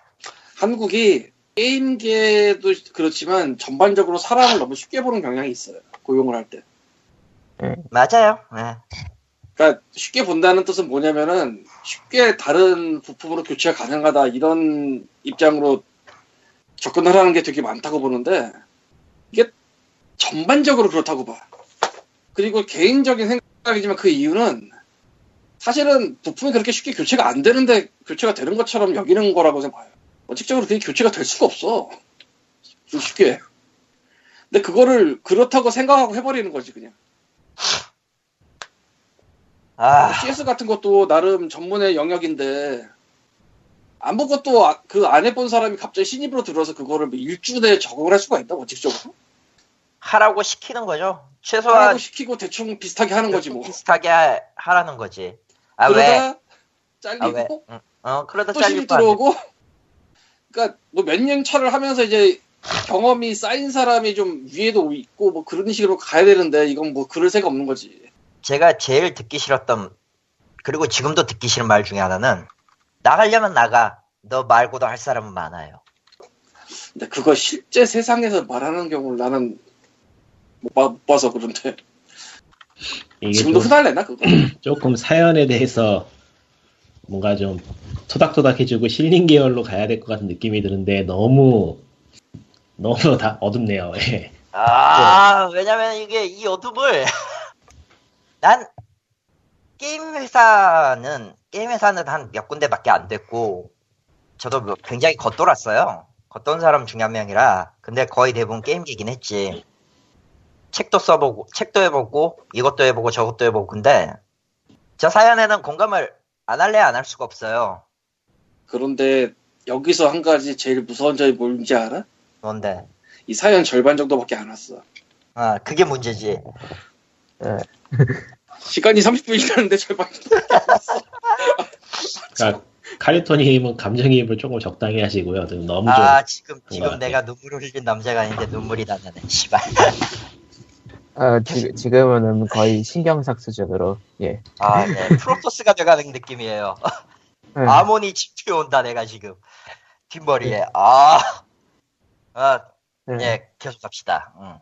한국이 게임계도 그렇지만 전반적으로 사람을 너무 쉽게 보는 경향이 있어요. 고용을 할 때.
맞아요. 예.
그러니까 쉽게 본다는 뜻은 뭐냐면은 쉽게 다른 부품으로 교체가 가능하다 이런 입장으로 접근을 하는 게 되게 많다고 보는데 이게 전반적으로 그렇다고 봐. 그리고 개인적인 생각이지만 그 이유는 사실은 부품이 그렇게 쉽게 교체가 안 되는데 교체가 되는 것처럼 여기는 거라고 생각해요. 원칙적으로 그게 교체가 될 수가 없어. 좀 쉽게. 근데 그거를 그렇다고 생각하고 해버리는 거지 그냥.
아
CS 같은 것도 나름 전문의 영역인데 아무것도 아- 그안 해본 사람이 갑자기 신입으로 들어서 그거를 뭐 일주 내에 적응을 할 수가 있나 원칙적으로?
하라고 시키는 거죠. 최소한
하라고 시키고 대충 비슷하게 하는 거지 뭐.
비슷하게 하- 하라는 거지. 아 왜?
그러다
아
잘리고
왜? 응. 어 그러다
또
아니야.
들어오고 그러니까 뭐 몇 년 차를 하면서 이제 경험이 쌓인 사람이 좀 위에도 있고 뭐 그런 식으로 가야 되는데 이건 뭐 그럴 새가 없는 거지.
제가 제일 듣기 싫었던 그리고 지금도 듣기 싫은 말 중에 하나는 나가려면 나가. 너 말고도 할 사람은 많아요.
근데 그거 실제 세상에서 말하는 경우를 나는 못, 봐, 못 봐서 그런데
이게
지금도
좀,
흔할래나 그거? (clears throat)
조금 사연에 대해서 뭔가 좀 토닥토닥해주고 실린 계열로 가야 될 것 같은 느낌이 드는데 너무 너무 다 어둡네요. (laughs) 예.
아, 왜냐면 이게 이 어둠을 (laughs) 난 게임 회사는 게임 회사는 한 몇 군데밖에 안 됐고 저도 뭐 굉장히 겉돌았어요. 겉돈 사람 중에 한 명이라 근데 거의 대부분 게임기긴 했지. 책도 써보고 책도 해보고 이것도 해보고 저것도 해보고 근데 저 사연에는 공감을 안 할래 안 할 수가 없어요.
그런데 여기서 한 가지 제일 무서운 점이 뭔지 알아?
뭔데?
이 사연 절반 정도밖에 안 왔어.
아 그게 문제지. (laughs)
시간이 30분이라는데 절반이 (laughs)
그러니까 카리토님은 감정이입을 조금 적당히 하시고요. 좀 너무
좀아 지금
것
지금. 내가 눈물을 흘린 남자가 아닌데 눈물이 나네. 씨발.
어, 지, 지금은 거의 신경삭 수준으로 예.
아 네. 프로토스가 돼가는 느낌이에요.
예.
아모니 집투 온다 내가 지금 뒷머리에 아, 아
예.
예, 계속 갑시다. 응.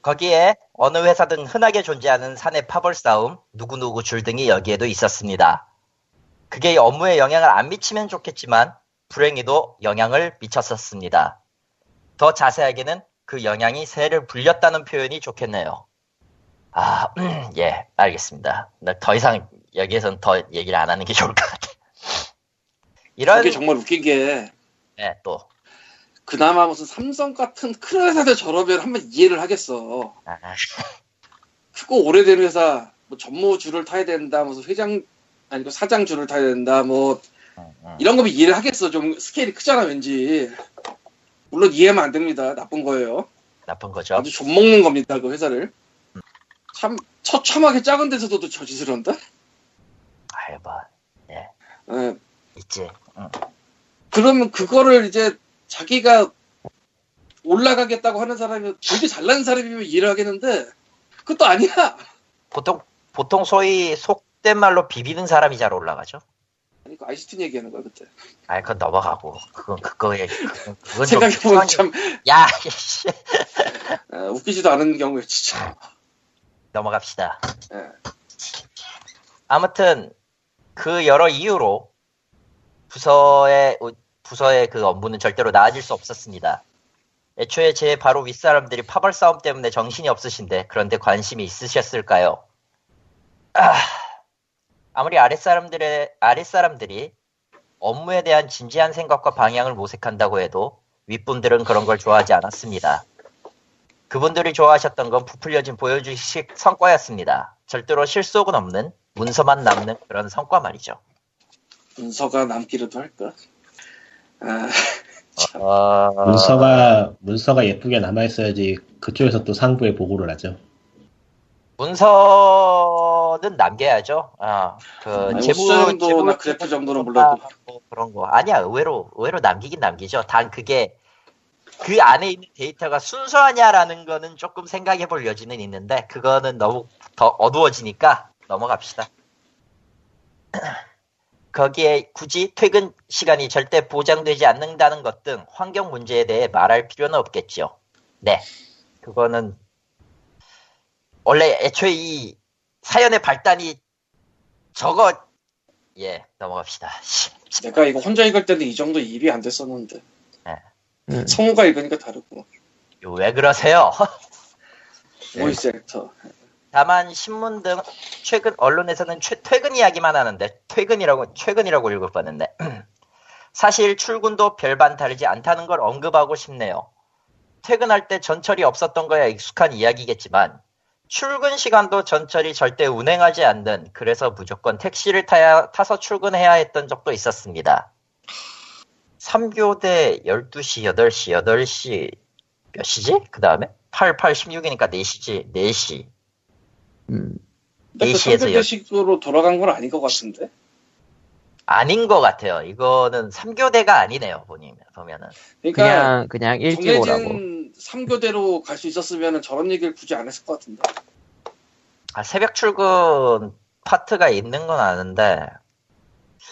거기에 어느 회사든 흔하게 존재하는 사내 파벌 싸움, 누구누구 줄 등이 여기에도 있었습니다. 그게 업무에 영향을 안 미치면 좋겠지만 불행히도 영향을 미쳤었습니다. 더 자세하게는 그 영향이 새를 불렸다는 표현이 좋겠네요. 아, 예, 알겠습니다. 나더 이상 여기에선 더 얘기를 안 하는 게 좋을 것 같아. 이런,
이게 정말 웃긴 게
네, 또.
그나마 무슨 삼성 같은 큰 회사들 저러면 한번 이해를 하겠어.
아,
크고 오래된 회사, 뭐 전무 줄을 타야 된다, 무슨 회장 아니고 사장 줄을 타야 된다, 뭐
응, 응.
이런 거면 이해를 하겠어. 좀 스케일이 크잖아, 왠지. 물론 이해하면 안 됩니다. 나쁜 거예요.
나쁜 거죠.
아주 좀 먹는 겁니다, 그 회사를. 참 처참하게 작은 데서도 저 짓을 한다.
아이, 뭐,
예.
있지. 응.
그러면 그거를 이제 자기가 올라가겠다고 하는 사람이 되게 잘난 사람이면 이해를 하겠는데 그것도 아니야.
보통, 보통 소위 속된 말로 비비는 사람이 잘 올라가죠.
아니 그 아이스틴 얘기하는 거야 그때.
아이, 그건 넘어가고. 그건, 그거에, 그건, 그건 좀.
생각해 보면
이상하게-
참
야, 씨.
아, 웃기지도 않은 경우에 진짜.
넘어갑시다.
예.
아무튼, 그 여러 이유로 부서의, 부서의 그 업무는 절대로 나아질 수 없었습니다. 애초에 제 바로 윗사람들이 파벌 싸움 때문에 정신이 없으신데 그런데 관심이 있으셨을까요? 아, 아무리 아랫사람들의, 아랫사람들이 업무에 대한 진지한 생각과 방향을 모색한다고 해도 윗분들은 그런 걸 좋아하지 않았습니다. 그분들이 좋아하셨던 건 부풀려진 보여주식 성과였습니다. 절대로 실속은 없는 문서만 남는 그런 성과 말이죠.
문서가 남기라도 할까? 아, (laughs)
어...
문서가 문서가 예쁘게 남아 있어야지 그쪽에서 또 상부에 보고를 하죠.
문서 는 남겨야죠. 아, 그 재무 재무
나 그래프 정도는 몰라도.
뭐 그런 거 아니야. 의외로 의외로 남기긴 남기죠. 단 그게 그 안에 있는 데이터가 순수하냐라는 거는 조금 생각해 볼 여지는 있는데 그거는 너무 더 어두워지니까 넘어갑시다. (clears throat) 거기에 굳이 퇴근 시간이 절대 보장되지 않는다는 것 등 환경 문제에 대해 말할 필요는 없겠죠. 네. 그거는 원래 애초에 이 사연의 발단이 저거 예 넘어갑시다. 씨, (laughs)
내가 이거 혼자 읽을 때는 이 정도 입이 안 됐었는데
음.
성우가 읽으니까 다르고
왜 그러세요? (laughs)
voice actor
다만 신문 등 최근 언론에서는 최, 퇴근 이야기만 하는데 퇴근이라고 최근이라고 읽을 뻔했네. (clears throat) 사실 출근도 별반 다르지 않다는 걸 언급하고 싶네요. 퇴근할 때 전철이 없었던 거야 익숙한 이야기겠지만 출근 시간도 전철이 절대 운행하지 않는 그래서 무조건 택시를 타야 타서 출근해야 했던 적도 있었습니다. 3교대 12시, 8시, 8시 몇 시지? 그 다음에 8, 8, 16이니까 4시지, 4시.
음.
근데 그
4시에서
선택식으로 돌아간 건 아닌 것 같은데
아닌 것 같아요. 이거는 3교대가 아니네요, 보니, 보면은.
그러니까
그냥 그냥 일찍 오라고.
정해진 3교대로 갈 수 있었으면 저런 얘기를 굳이 안 했을 것 같은데
아, 새벽 출근 파트가 있는 건 아는데,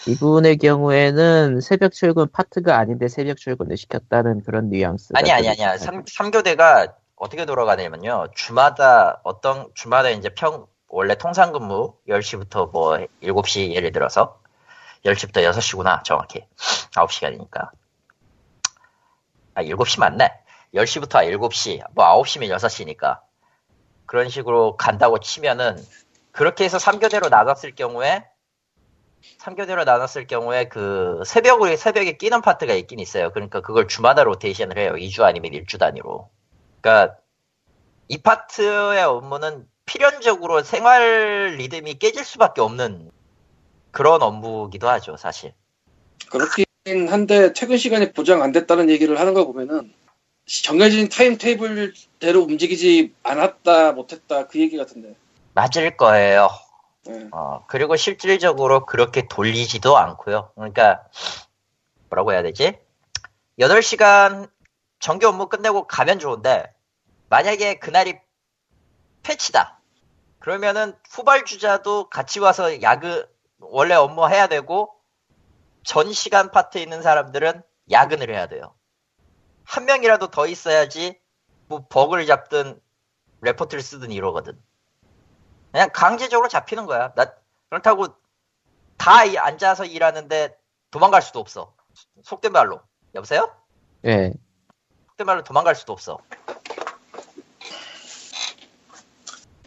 이분의 경우에는 새벽 출근 파트가 아닌데 새벽 출근을 시켰다는 그런 뉘앙스.
아니, 아니, 아니야. 3, 삼교대가 어떻게 돌아가냐면요. 주마다, 어떤, 주마다 이제 평, 원래 통상 근무 10시부터 뭐 7시 예를 들어서 10시부터 6시구나, 정확히. 9시간이니까. 아, 7시 맞네. 10시부터 7시, 뭐 9시면 6시니까. 그런 식으로 간다고 치면은, 그렇게 해서 3교대로 나눴을 경우에, 3교대로 나눴을 경우에 그 새벽에, 새벽에 끼는 파트가 있긴 있어요. 그러니까 그걸 주마다 로테이션을 해요. 2주 아니면 1주 단위로. 그러니까 이 파트의 업무는 필연적으로 생활 리듬이 깨질 수밖에 없는 그런 업무기도 하죠, 사실.
그렇긴 한데 퇴근 시간이 보장 안 됐다는 얘기를 하는 걸 보면은 정해진 time table대로 움직이지 않았다 못했다 그 얘기 같은데.
맞을 거예요.
예.
어, 그리고 실질적으로 그렇게 돌리지도 않고요. 그러니까 뭐라고 해야 되지? 8시간 정규 업무 끝내고 가면 좋은데 만약에 그날이 패치다. 그러면은 후발주자도 같이 와서 야근 원래 업무 해야 되고 전 시간 파트에 있는 사람들은 야근을 해야 돼요. 한 명이라도 더 있어야지 뭐 버그를 잡든 레포트를 쓰든 이러거든. 그냥 강제적으로 잡히는 거야. 나 그렇다고 다 이- 앉아서 일하는데 도망갈 수도 없어. 속된 말로. 여보세요?
예.
속된 말로 도망갈 수도 없어.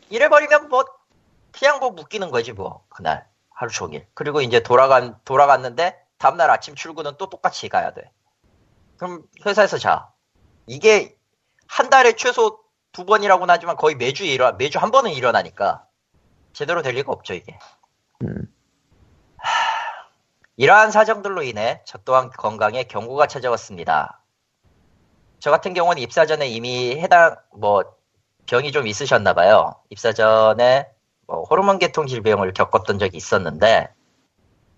이래버리면 뭐 그냥 뭐 묶이는 거지 뭐 그날 하루 종일. 그리고 이제 돌아간 돌아갔는데 다음날 아침 출근은 또 똑같이 가야 돼. 그럼 회사에서 자. 이게 한 달에 최소 두 번이라고는 하지만 거의 매주 일어 매주 한 번은 일어나니까 제대로 될 리가 없죠 이게.
음.
이러한 사정들로 인해 저 또한 건강에 경고가 찾아왔습니다. 저 같은 경우는 입사 전에 이미 해당 뭐 병이 좀 있으셨나 봐요. 입사 전에 뭐 호르몬 계통 질병을 겪었던 적이 있었는데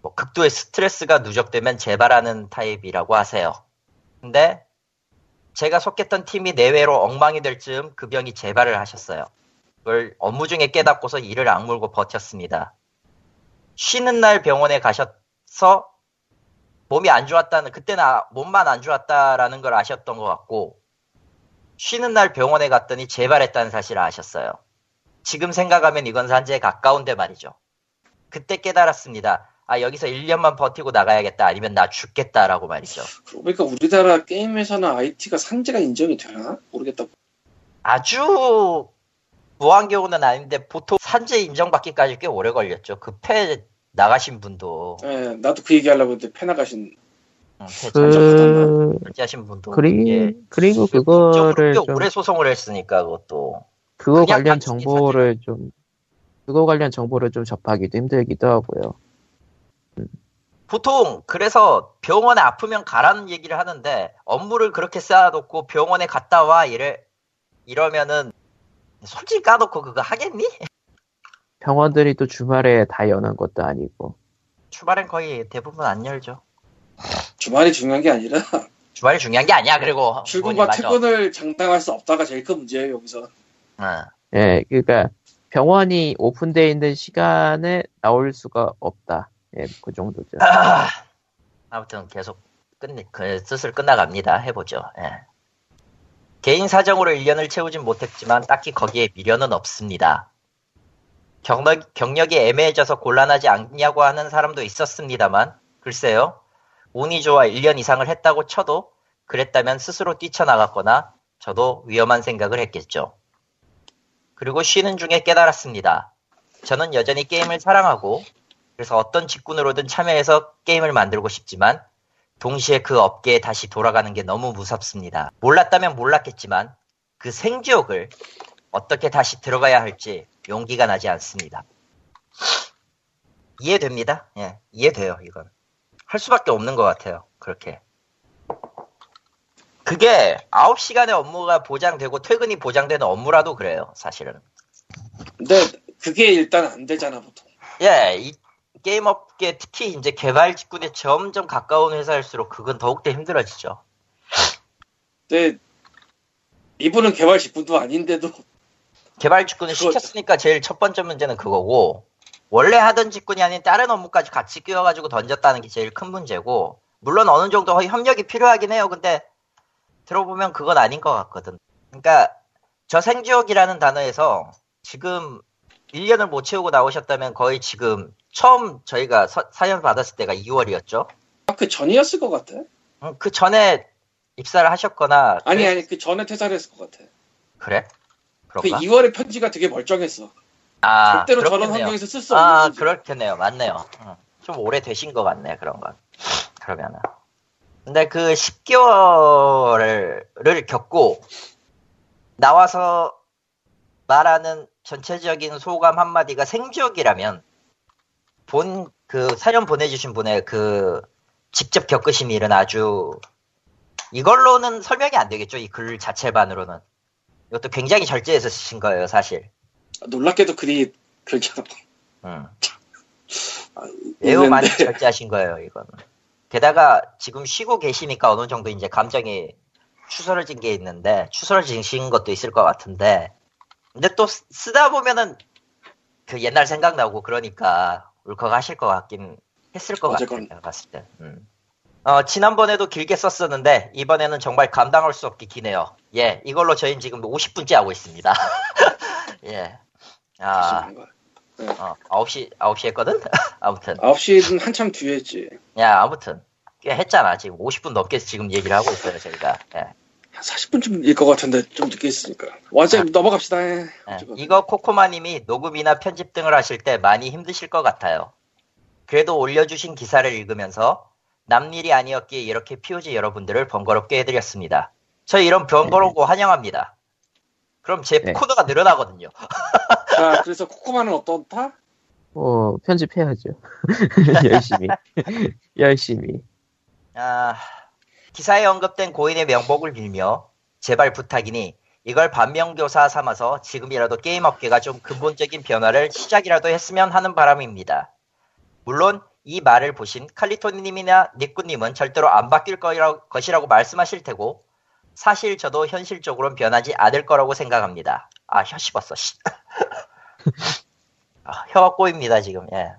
뭐 극도의 스트레스가 누적되면 재발하는 타입이라고 하세요. 근데 제가 속했던 팀이 내외로 엉망이 될 즈음 그 병이 재발을 하셨어요. 그걸 업무 중에 깨닫고서 이를 악물고 버텼습니다. 쉬는 날 병원에 가셔서 몸이 안 좋았다는 그때는 아- 몸만 안 좋았다라는 걸 아셨던 것 같고 쉬는 날 병원에 갔더니 재발했다는 사실을 아셨어요. 지금 생각하면 이건 산재에 가까운데 말이죠. 그때 깨달았습니다. 아 여기서 1년만 버티고 나가야겠다 아니면 나 죽겠다라고 말이죠.
그러니까 우리나라 게임 회사나 IT가 산재가 인정이 되나? 모르겠다.
아주 무한 경우는 아닌데 보통 산재 인정받기까지 꽤 오래 걸렸죠. 그폐 나가신 분도
예, 나도 그 얘기 하려고 했는데 페나가신
응, 폐 잔적
그,
결제하신 분도
그리,
예,
그리고
법적으로
그거를
꽤
좀,
오래 소송을 했으니까 그것도
그거 관련 정보를 좀, 그거 관련 정보를 좀 접하기도 힘들기도 하고요.
보통 그래서 병원에 아프면 가라는 얘기를 하는데 업무를 그렇게 쌓아놓고 병원에 갔다 와 이래 이러면은 솔직히 까놓고 그거 하겠니?
병원들이 또 주말에 다 여는 것도 아니고.
주말엔 거의 대부분 안 열죠.
주말이 중요한 게 아니라
주말이 중요한 게 아니야. 그리고
출근과. 퇴근을 장담할 수 없다가 제일 큰 문제예요 여기서.
응.
예, 그러니까 병원이 오픈되어 있는 시간에 나올 수가 없다. 예, 그 정도죠.
아, 아무튼 계속 끝내 그 슬슬 끝나갑니다. 해보죠. 예. 개인 사정으로 1년을 채우진 못했지만 딱히 거기에 미련은 없습니다. 경력, 경력이 애매해져서 곤란하지 않냐고 하는 사람도 있었습니다만 글쎄요. 운이 좋아 1년 이상을 했다고 쳐도 그랬다면 스스로 뛰쳐나갔거나 저도 위험한 생각을 했겠죠. 그리고 쉬는 중에 깨달았습니다. 저는 여전히 게임을 사랑하고 그래서 어떤 직군으로든 참여해서 게임을 만들고 싶지만 동시에 그 업계에 다시 돌아가는 게 너무 무섭습니다. 몰랐다면 몰랐겠지만 그 생지옥을 어떻게 다시 들어가야 할지 용기가 나지 않습니다. 이해됩니다. 예, 이해돼요, 이건. 할 수밖에 없는 것 같아요, 그렇게. 그게 9시간의 업무가 보장되고 퇴근이 보장되는 업무라도 그래요, 사실은.
근데 그게 일단 안 되잖아 보통.
예, 이 게임 업계 특히 이제 개발 직군에 점점 가까운 회사일수록 그건 더욱더 힘들어지죠.
근데 이분은 개발 직군도 아닌데도
개발 직군을
그거-
시켰으니까 제일 첫 번째 문제는 그거고 원래 하던 직군이 아닌 다른 업무까지 같이 끼워가지고 던졌다는 게 제일 큰 문제고 물론 어느 정도 협력이 필요하긴 해요. 근데 들어보면 그건 아닌 것 같거든. 그러니까 저 생지옥이라는 단어에서 지금 1년을 못 채우고 나오셨다면 거의 지금 처음 저희가 서- 사연 받았을 때가 2월이었죠.
아, 그 전이었을 것 같아.
음, 그 전에 입사를 하셨거나
아니
그랬-
아니 그 전에 퇴사를 했을 것 같아.
그래?
그
그런가?
2월의 편지가 되게 멀쩡했어.
아,
절대로 저런
그렇겠네요.
환경에서 쓸 수 없는
아,
편지.
그렇겠네요. 맞네요. 음, 좀 오래 되신 것 같네, 그런 건. 그러면은. 근데 그 10개월을 겪고 나와서 말하는 전체적인 소감 한마디가 생지역이라면 본 그 사연 보내주신 분의 그 직접 겪으신 일은 아주 이걸로는 설명이 안 되겠죠. 이 글 자체만으로는. 이것도 굉장히 절제해서 쓰신 거예요, 사실.
놀랍게도 글이.
음.
아,
매우
있는데
많이 절제하신 거예요, 이거는. 게다가 지금 쉬고 계시니까 어느 정도 이제 감정이 추스러진 게 있는데, 추스러진 것도 있을 것 같은데, 근데 또 쓰- 쓰다 보면은 그 옛날 생각나고 그러니까 울컥하실 것 같긴 했을 것 같아요,
어쨌건.
내가 봤을 때. 음. 어, 지난번에도 길게 썼었는데, 이번에는 정말 감당할 수 없게 기네요. 예, 이걸로 저희는 지금 50분째 하고 있습니다. (laughs) 예. 아, 어, 9시, 9시 했거든? (laughs) 아무튼.
9시는 한참 뒤에 했지.
야, 아무튼. 꽤 했잖아. 지금 50분 넘게 지금 얘기를 하고 있어요, 저희가. 예.
한 40분쯤일 것 같은데 좀 늦게 했으니까. 완전 히 넘어갑시다. 예.
예. 이거 코코마님이 녹음이나 편집 등을 하실 때 많이 힘드실 것 같아요. 그래도 올려주신 기사를 읽으면서 남일이 아니었기에 이렇게 POG 여러분들을 번거롭게 해드렸습니다. 저 이런 번거로운 거 환영합니다. 그럼 제
네.
코드가 늘어나거든요.
자, 그래서 코코마는 어떻다?
어, 편집해야죠. (laughs) (laughs) 열심히. 열심히.
아, 기사에 언급된 고인의 명복을 빌며 제발 부탁이니 이걸 반면교사 삼아서 지금이라도 게임 업계가 좀 근본적인 변화를 시작이라도 했으면 하는 바람입니다. 물론 이 말을 보신 칼리토님이나 니꾸님은 절대로 안 바뀔 것이라고 말씀하실 테고 사실 저도 현실적으로는 변하지 않을 거라고 생각합니다. 아, 혀 씹었어. 씨. (laughs) 아, 혀가 꼬입니다, 지금. 예.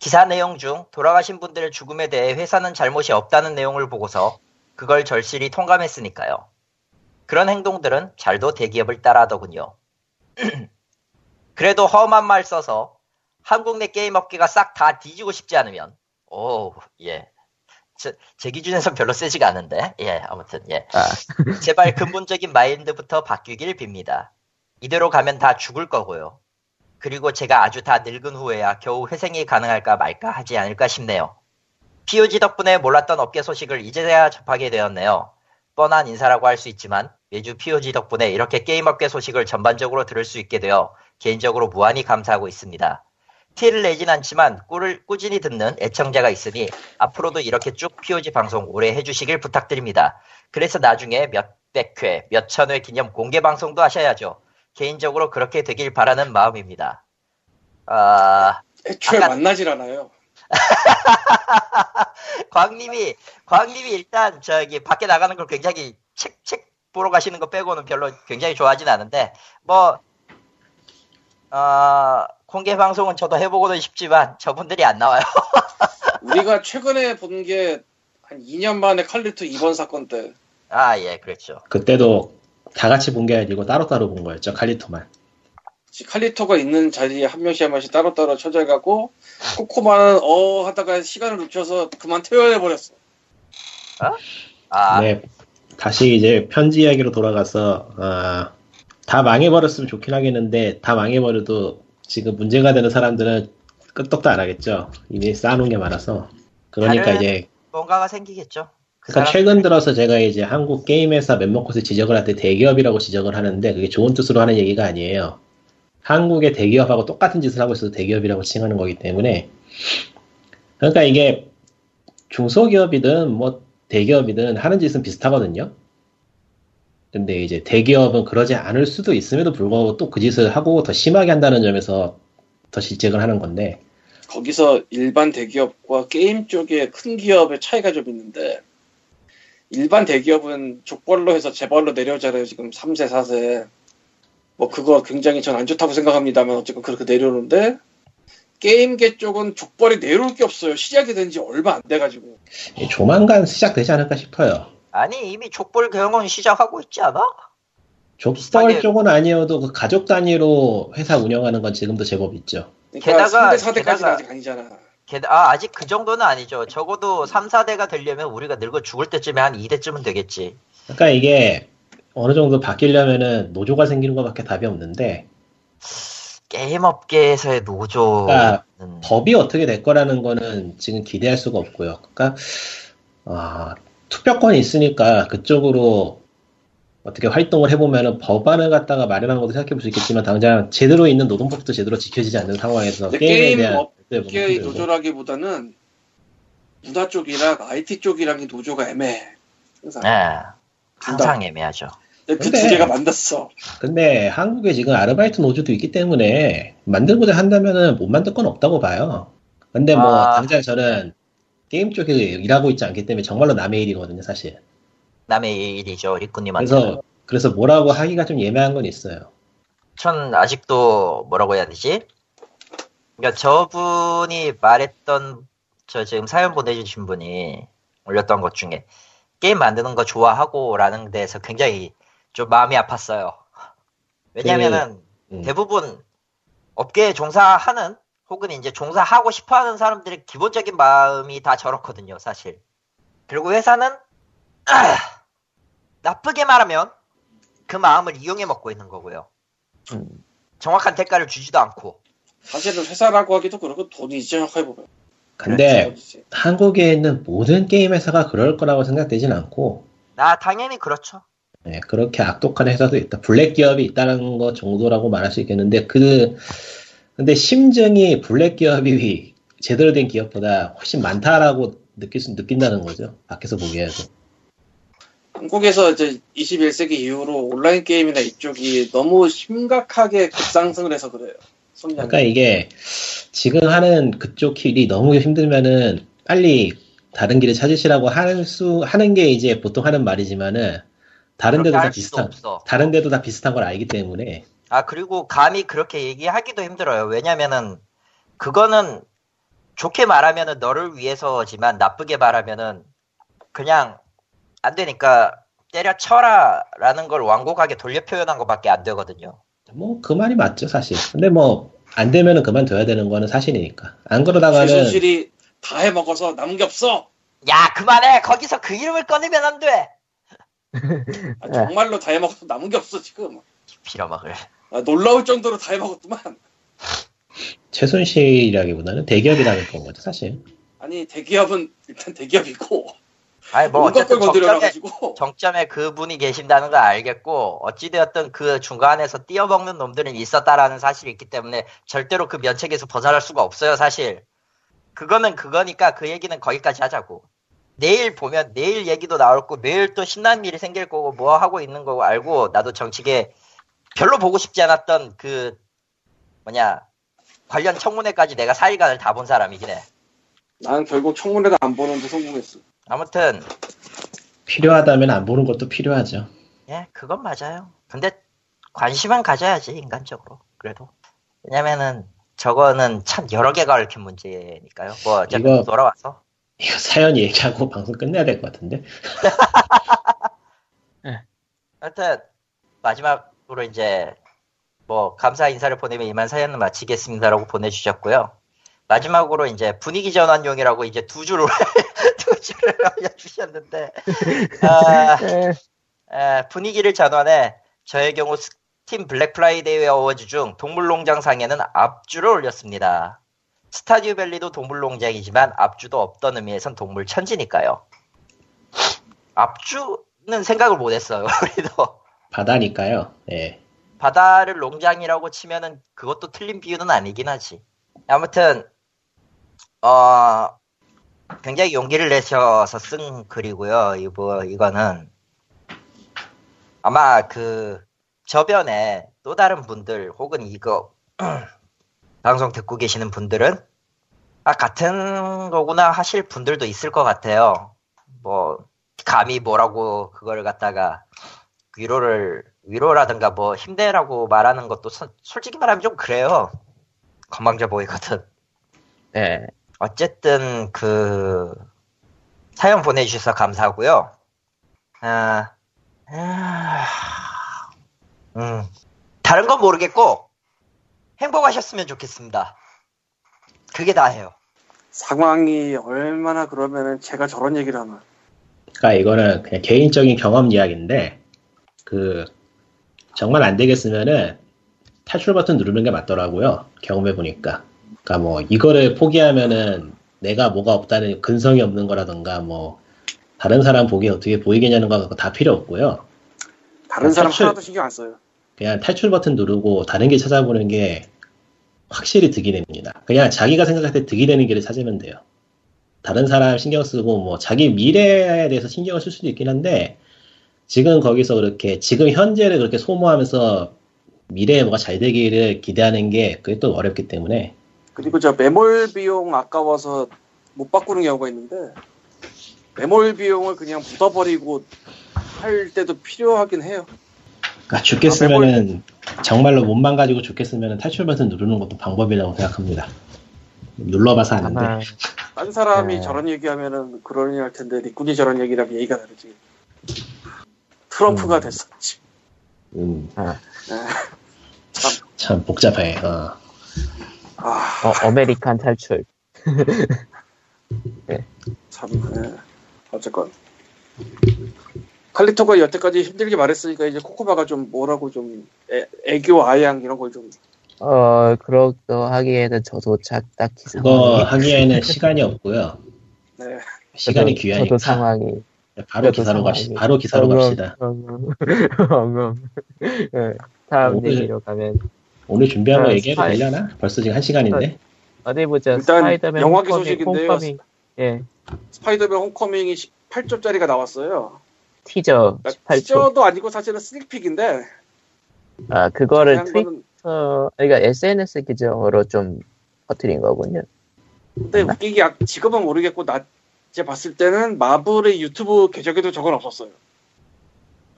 기사 내용 중 돌아가신 분들의 죽음에 대해 회사는 잘못이 없다는 내용을 보고서 그걸 절실히 통감했으니까요. 그런 행동들은 잘도 대기업을 따라하더군요. (clears throat) 그래도 험한 말 써서 한국 내 게임 업계가 싹 다 뒤지고 싶지 않으면 오, 예. 제, 제 기준에선 별로 세지가 않은데, 예, 아무튼, 예.
아,
제발 근본적인 마인드부터 바뀌길 빕니다. 이대로 가면 다 죽을 거고요. 그리고 제가 아주 다 늙은 후에야 겨우 회생이 가능할까 말까 하지 않을까 싶네요. POG 덕분에 몰랐던 업계 소식을 이제야 접하게 되었네요. 뻔한 인사라고 할 수 있지만 매주 POG 덕분에 이렇게 게임 업계 소식을 전반적으로 들을 수 있게 되어 개인적으로 무한히 감사하고 있습니다. 티를 내진 않지만 꿀을 꾸준히 듣는 애청자가 있으니 앞으로도 이렇게 쭉 POG 방송 오래 해주시길 부탁드립니다. 그래서 나중에 몇백 회, 몇천 회 기념 공개 방송도 하셔야죠. 개인적으로 그렇게 되길 바라는 마음입니다. 아,
애초에
아까-
만나질 않아요. (laughs)
광님이, 광님이 일단 저기 밖에 나가는 걸 굉장히 책, 책 보러 가시는 거 빼고는 별로 굉장히 좋아하진 않은데, 뭐, 어, 공개 방송은 저도 해보고는 싶지만 저분들이 안 나와요. (laughs)
우리가 최근에 본 게 한 2년 만에 칼리토 2번 사건 때
아, 예, 그렇죠.
그때도 다 같이 본 게 아니고 따로따로 본 거였죠, 칼리토만.
칼리토가 있는 자리에 한 명씩 한 명씩 따로따로 쳐져가고 코코마는 어 하다가 시간을 늦춰서 그만 퇴원해버렸어.
아,
네, 다시 이제 편지 이야기로 돌아가서 아, 다 망해버렸으면 좋긴 하겠는데 다 망해버려도 지금 문제가 되는 사람들은 끄떡도 안 하겠죠. 이미 쌓아놓은 게 많아서. 그러니까
다른-
이제
뭔가가 생기겠죠. 그
그러니까 최근 들어서 제가 이제 한국 게임 회사 멤버컷을 지적을 할 때 대기업이라고 지적을 하는데 그게 좋은 뜻으로 하는 얘기가 아니에요. 한국의 대기업하고 똑같은 짓을 하고 있어도 대기업이라고 칭하는 거기 때문에 그러니까 이게 중소기업이든 뭐 대기업이든 하는 짓은 비슷하거든요. 근데 이제 대기업은 그러지 않을 수도 있음에도 불구하고 또 그 짓을 하고 더 심하게 한다는 점에서 더 질책을 하는 건데
거기서 일반 대기업과 게임 쪽의 큰 기업의 차이가 좀 있는데 일반 대기업은 족벌로 해서 재벌로 내려오잖아요. 지금 3세, 4세. 뭐 그거 굉장히 전 안 좋다고 생각합니다만 어쨌건 그렇게 내려오는데 게임계 쪽은 족벌이 내려올 게 없어요. 시작이 된 지 얼마 안 돼가지고.
조만간 시작되지 않을까 싶어요.
아니, 이미 족볼 경영은 시작하고 있지 않아?
족벌
비슷하게-
쪽은 아니어도 그 가족 단위로 회사 운영하는 건 지금도 제법 있죠.
그러니까
게다가-
3대, 4대까지는
게다가-
아직 아니잖아.
게- 아, 아직 그 정도는 아니죠. 적어도 3, 4대가 되려면 우리가 늙어 죽을 때쯤에 한 2대쯤은 되겠지.
그러니까 이게 어느 정도 바뀌려면은 노조가 생기는 것밖에 답이 없는데
게임 업계에서의 노조는
그러니까 법이 어떻게 될 거라는 거는 지금 기대할 수가 없고요. 그러니까 아, 투표권이 있으니까 그쪽으로 어떻게 활동을 해보면은 법안을 갖다가 마련한 것도 생각해 볼 수 있겠지만 당장 제대로 있는 노동법도 제대로 지켜지지 않는 상황에서 게임에
게임
대한
업-
보면
업계의
힘들고.
노조라기보다는 문화 쪽이랑 IT 쪽이랑 이 노조가 애매해. 항상.
네. 항상 애매하죠.
그두
근데-
개가 만났어.
근데 한국에 지금 아르바이트 노조도 있기 때문에 만들고자 한다면은 못 만들 건 없다고 봐요. 근데 뭐
아.
당장 저는 게임 쪽에 일하고 있지 않기 때문에 정말로 남의 일이거든요, 사실.
남의 일이죠, 리꾸님한테.
그래서 그래서 뭐라고 하기가 좀 예매한 건 있어요.
전 아직도 뭐라고 해야 되지? 그러니까 저분이 말했던 저 지금 사연 보내주신 분이 올렸던 것 중에 게임 만드는 거 좋아하고라는 데서 굉장히 좀 마음이 아팠어요. 왜냐면은
음.
대부분 업계에 종사하는 혹은 이제 종사하고 싶어하는 사람들의 기본적인 마음이 다 저렇거든요, 사실. 그리고 회사는 (clears throat) 나쁘게 말하면 그 마음을 이용해 먹고 있는 거고요.
음.
정확한 대가를 주지도 않고.
사실은 회사라고 하기도 그렇고 돈이지 생각해보면.
근데
돈이지.
한국에 있는 모든 게임 회사가 그럴 거라고 생각되진 않고
나 당연히 그렇죠.
네, 그렇게 악독한 회사도 있다. 블랙 기업이 있다는 것 정도라고 말할 수 있겠는데 그 근데 심증이 블랙 기업이 (laughs) 제대로 된 기업보다 훨씬 많다라고 느낄 수 느낀다는 거죠. 밖에서 보기에도.
한국에서 이제 21세기 이후로 온라인 게임이나 이쪽이 너무 심각하게 급상승을 해서 그래요.
그러니까 이게 지금 하는 그쪽 일이 너무 힘들면은 빨리 다른 길을 찾으시라고 할수 하는 게 이제 보통 하는 말이지만은 다른 데도 다 비슷한
없어.
다른 데도 다 비슷한 걸 알기 때문에
아, 그리고 감히 그렇게 얘기하기도 힘들어요. 왜냐면은, 그거는 좋게 말하면은 너를 위해서지만 나쁘게 말하면은 그냥 안 되니까 때려쳐라 라는 걸 완곡하게 돌려 표현한 것밖에 안 되거든요.
뭐 그 말이 맞죠 사실. 근데 뭐 안 되면은 그만둬야 되는 거는 사실이니까. 안 그러다가는
최순실이 다 해먹어서 남은 게 없어.
야, 그만해! 거기서 그 이름을 꺼내면 안 돼!
아, 정말로 다 해먹어서 남은 게 없어 지금.
빌어먹을.
아, 놀라울 정도로 다 해먹었구만.
최순실이라기보다는 대기업이라는 건 거죠 사실.
아니 대기업은 일단 대기업이고
아니, 뭐, 어쨌든 정점에, 정점에 그분이 계신다는 걸 알겠고, 어찌되었든 그 중간에서 뛰어먹는 놈들은 있었다라는 사실이 있기 때문에 절대로 그 면책에서 벗어날 수가 없어요, 사실. 그거는 그거니까 그 얘기는 거기까지 하자고. 내일 보면 내일 얘기도 나올 거고, 내일 또 신나는 일이 생길 거고, 뭐 하고 있는 거고 알고, 나도 정치계 별로 보고 싶지 않았던 그, 뭐냐, 관련 청문회까지 내가 4일간을 다 본 사람이긴 해.
난 결국 청문회도 안 보는데 성공했어.
아무튼,
필요하다면 안 보는 것도 필요하죠.
예, 그건 맞아요. 근데 관심은 가져야지, 인간적으로. 그래도. 왜냐면은, 저거는 참 여러 개가 얽힌 문제니까요. 뭐, 어차피
이거-
돌아와서.
이거 사연 얘기하고 (laughs) 방송 끝내야 될 것 같은데. (laughs)
하여튼, 마지막으로 이제, 뭐, 감사 인사를 보내면 이만 사연을 마치겠습니다라고 보내주셨고요. 마지막으로 이제 분위기 전환용이라고 이제 두 줄을, (laughs) 두 줄을 알려주셨는데, 아,
에,
에, 분위기를 전환해 저의 경우 스팀 블랙 프라이데이 어워즈 중 동물농장 상에는 압주를 올렸습니다. 스타듀 밸리도 동물농장이지만 압주도 없던 의미에선 동물 천지니까요. 앞주는 생각을 못했어요. (laughs) 우리도
바다니까요. 예.
바다를 농장이라고 치면은 그것도 틀린 비유는 아니긴 하지. 아무튼 어 굉장히 용기를 내셔서 쓴 글이고요. 이거 이거는 아마 그 저변에 또 다른 분들 혹은 이거 (clears throat) 방송 듣고 계시는 분들은 아 같은 거구나 하실 분들도 있을 것 같아요. 뭐 감히 뭐라고 그걸 갖다가 위로를 위로라든가 뭐 힘내라고 말하는 것도 서- 솔직히 말하면 좀 그래요. 건방져 보이거든.
네.
어쨌든 그 사연 보내주셔서 감사하고요. 아, 아, 음, 다른 건 모르겠고 행복하셨으면 좋겠습니다. 그게 다예요.
상황이 얼마나 그러면은 제가 저런 얘기를 하면
그러니까 이거는 그냥 개인적인 경험 이야기인데 그 정말 안 되겠으면은 탈출 버튼 누르는 게 맞더라고요. 경험해 보니까. 그러니까 뭐 이거를 포기하면은 내가 뭐가 없다는 근성이 없는 거라던가 뭐 다른 사람 보기에 어떻게 보이겠냐는 거다 필요 없고요.
다른 사람
탈출-
하나도 신경 안 써요.
그냥 탈출 버튼 누르고 다른 길 찾아보는 게 확실히 득이 됩니다. 그냥 자기가 생각할 때 득이 되는 길을 찾으면 돼요. 다른 사람 신경 쓰고 뭐 자기 미래에 대해서 신경을 쓸 수도 있긴 한데 지금 거기서 그렇게 지금 현재를 그렇게 소모하면서 미래에 뭐가 잘 되기를 기대하는 게 그게 또 어렵기 때문에
그리고 저 매몰 비용 아까워서 못 바꾸는 경우가 있는데 매몰 비용을 그냥 묻어버리고 할 때도 필요하긴 해요.
그러니까 죽겠으면은 정말로 몸만 가지고 죽겠으면은 탈출 버튼 누르는 것도 방법이라고 생각합니다. 눌러봐서 아는데
아마
딴 사람이
네.
저런 얘기하면은 그러니 할 텐데 니꾼이 저런 얘기라면 얘기가 다르지. 트럼프가
음.
됐었지.
음,
아,
참,
참 복잡해. 어.
아,
어, American 탈출. (laughs)
참, 예. 어쨌건. 칼리토가 여태까지 힘들게 말했으니까 이제 코코바가 좀 뭐라고 좀 애, 애교 아양 이런 걸 좀
어, 그러도 하기에는 저도 자, 딱히
그거
상황이.
하기에는 시간이 없고요.
네.
시간이
저도-
귀하니까
저도 상황이.
바로
저도
기사로. 갑시다. 바로 기사로 갑시다.
엉엉, (laughs) 엉엉. 예, 다음
오늘-
얘기로 가면
오늘 준비한 거
아,
얘기해도
스파이-
되려나? 벌써 지금 한 시간인데.
어디 보자.
일단
홈커밍,
소식인데요.
홈커밍. 예,
스파이더맨 홈커밍이 18초짜리가 나왔어요.
티저
그러니까
18초.
티저도 아니고 사실은 sneak peek인데
아, 그거를 트위터,
거는
그러니까 SNS 계정으로 좀 퍼뜨린 거군요.
근데 웃기게 약- 지금은 모르겠고 나 이제 봤을 때는 마블의 유튜브 계정에도 저건 없었어요.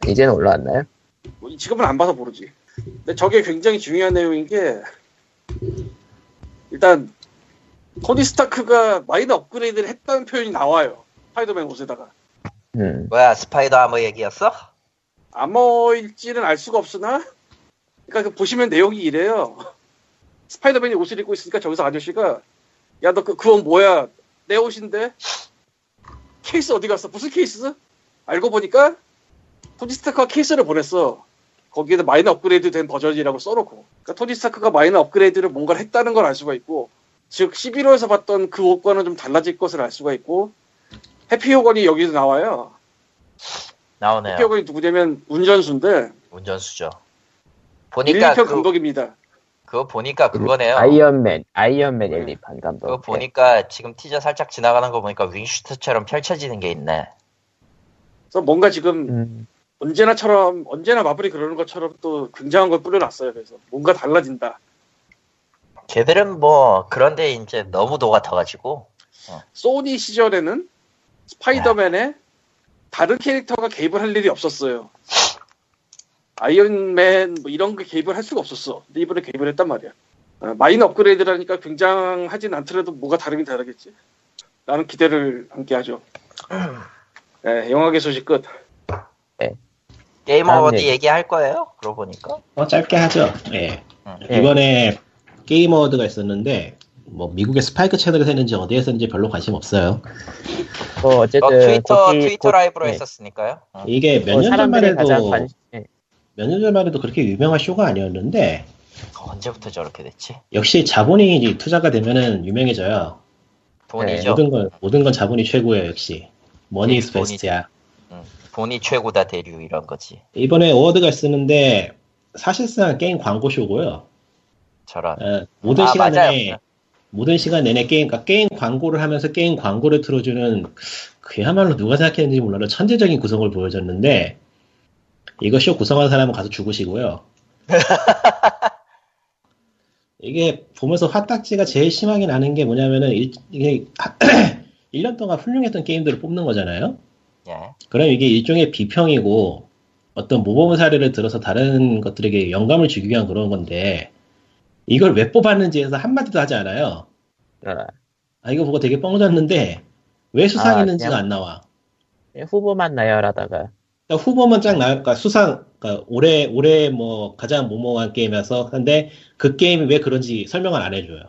이제는 올라왔나요?
뭐 지금은 안 봐서 모르지. 근데 저게 굉장히 중요한 내용인 게 일단 토니 스타크가 마이너 업그레이드를 했다는 표현이 나와요. 스파이더맨 옷에다가
음,
뭐야 Spider armor 얘기였어?
armor일지는 알 수가 없으나 그러니까 그 보시면 내용이 이래요. 스파이더맨이 옷을 입고 있으니까 저기서 아저씨가 야 너 그그옷 뭐야 내 옷인데 케이스 어디 갔어 무슨 케이스? 알고 보니까 토니 스타크가 케이스를 보냈어. 거기에는 마이너 업그레이드 된 버전이라고 써놓고 그러니까 토니 스타크가 마이너 업그레이드를 뭔가를 했다는 걸 알 수가 있고 즉 시빌 워에서 봤던 그 옷과는 좀 달라질 것을 알 수가 있고 해피 호건이 여기도 나와요.
나오네요.
해피 호건이 누구냐면 운전수인데
운전수죠. 보니까
1, 2편
그,
감독입니다.
그거 보니까 그거네요.
아이언맨, 아이언맨 1, 2편 감독.
그거 보니까 지금 티저 살짝 지나가는 거 보니까 윙슈트처럼 펼쳐지는 게 있네.
그래서 뭔가 지금
음,
언제나처럼 언제나 마블이 그러는 것처럼 또 굉장한 걸 뿌려놨어요. 그래서 뭔가 달라진다.
걔들은 뭐 그런데 이제 너무 녹아터가지고
소니 시절에는 스파이더맨에 다른 캐릭터가 개입을 할 일이 없었어요. 아이언맨 뭐 이런 게 개입을 할 수가 없었어. 근데 이번에 개입을 했단 말이야. 아, 마이너 업그레이드라니까 굉장하진 않더라도 뭐가 다르긴 다르겠지. 나는 기대를 함께 하죠. 네, 영화계 소식 끝.
게임 어워드
얘기.
얘기할 거예요. 그러고 보니까
어, 짧게 하죠. 예.
음.
예.
이번에 게임 어워드가 있었는데 뭐 미국의 스파이크 채널에서 했는지 어디에서 했는지 별로 관심 없어요.
뭐 어쨌든
어, 트위터
거기-
트위터
거-
라이브로
네.
했었으니까요. 어.
이게 몇뭐년 전만 해도
관심, 예.
몇년 전만 해도 그렇게 유명한 쇼가 아니었는데
언제부터 저렇게 됐지?
역시 자본이 투자가 되면은 유명해져요.
돈이죠.
모든 건 모든 건 자본이 최고예요 역시. money is
돈이-
베스트야.
돈이 최고다 대류 이런 거지.
이번에 award가 쓰는데 사실상 게임 광고 쇼고요.
저런.
어, 모든
아,
시간
맞아요.
내내 모든 시간 내내 게임 그러니까 게임 광고를 하면서 게임 광고를 틀어주는 그야말로 누가 생각했는지 몰라도 천재적인 구성을 보여줬는데 이거 쇼 구성한 사람은 가서 죽으시고요. (laughs) 이게 보면서 화딱지가 제일 심하게 나는 게 뭐냐면은 일, 이게 1년 (clears throat) 동안 훌륭했던 게임들을 뽑는 거잖아요.
예.
그럼 이게 일종의 비평이고 어떤 모범 사례를 들어서 다른 것들에게 영감을 주기 위한 그런 건데 이걸 왜 뽑았는지 해서 한마디도 하지 않아요.
어,
아 이거 보고 되게 뻥졌는데 왜 수상했는지가
그냥-
안 나와.
그냥 후보만 나열하다가
그러니까 후보만 쫙 나올까 수상 그러니까 올해 올해 뭐 가장 모모한 게임이어서 근데 그 게임이 왜 그런지 설명을 안 해줘요.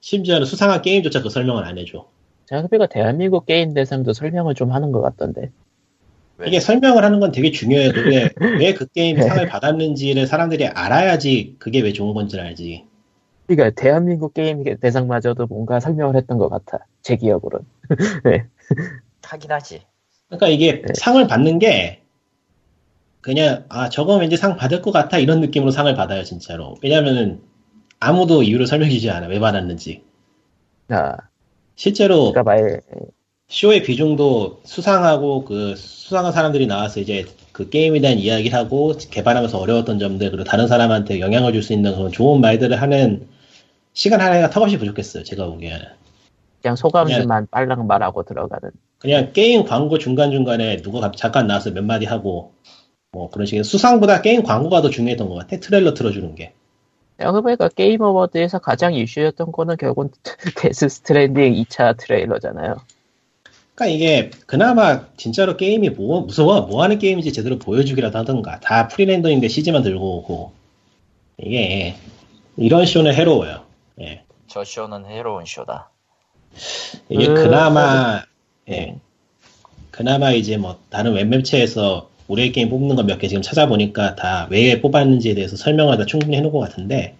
심지어는 수상한 게임조차 그 설명을 안 해줘.
제가 보니까 대한민국 게임 대상도 설명을 좀 하는 것 같던데.
왜?
이게 설명을 하는 건 되게 중요해요. (laughs) 왜그 게임이 상을 받았는지를 사람들이 알아야지 그게 왜 좋은 건지를 알지.
그러니까 대한민국 게임 대상마저도 뭔가 설명을 했던 것 같아. 제 기억으로는. (laughs)
하긴 하지.
그러니까 이게
네.
상을 받는 게 그냥 아 저거 왠지 상 받을 것 같아 이런 느낌으로 상을 받아요 진짜로. 왜냐면은 아무도 이유를 설명해주지 않아 왜 받았는지.
아,
실제로
그러니까 말
쇼의 비중도 수상하고 그 수상한 사람들이 나와서 이제 그 게임에 대한 이야기를 하고 개발하면서 어려웠던 점들 그리고 다른 사람한테 영향을 줄 수 있는 그런 좋은 말들을 하는 시간 하나가 턱없이 부족했어요 제가 보기에는
그냥 소감만 빨랑 말하고 들어가는.
그냥 게임 광고 중간중간에 누가 갑- 잠깐 나와서 몇 마디 하고 뭐 그런 식의 수상보다 게임 광고가 더 중요했던 것 같아 트레일러 틀어주는 게
내가 보니까 게임 어워드에서 가장 이슈였던 거는 결국은 (laughs) 데스 스트랜딩 2차 트레일러잖아요.
그러니까 이게 그나마 진짜로 게임이 뭐 무서워 뭐 하는 게임인지 제대로 보여주기라도 하던가 다 pre-render인데 CG만 들고 오고 이게 이런 쇼는 해로워요 예.
저 쇼는 해로운 쇼다.
이게
음,
그나마 예.
네.
그나마 이제 뭐 다른 웹매체에서 우리의 게임 뽑는 거 몇 개 지금 찾아보니까 다 왜 뽑았는지에 대해서 설명을 다 충분히 해놓은 것 같은데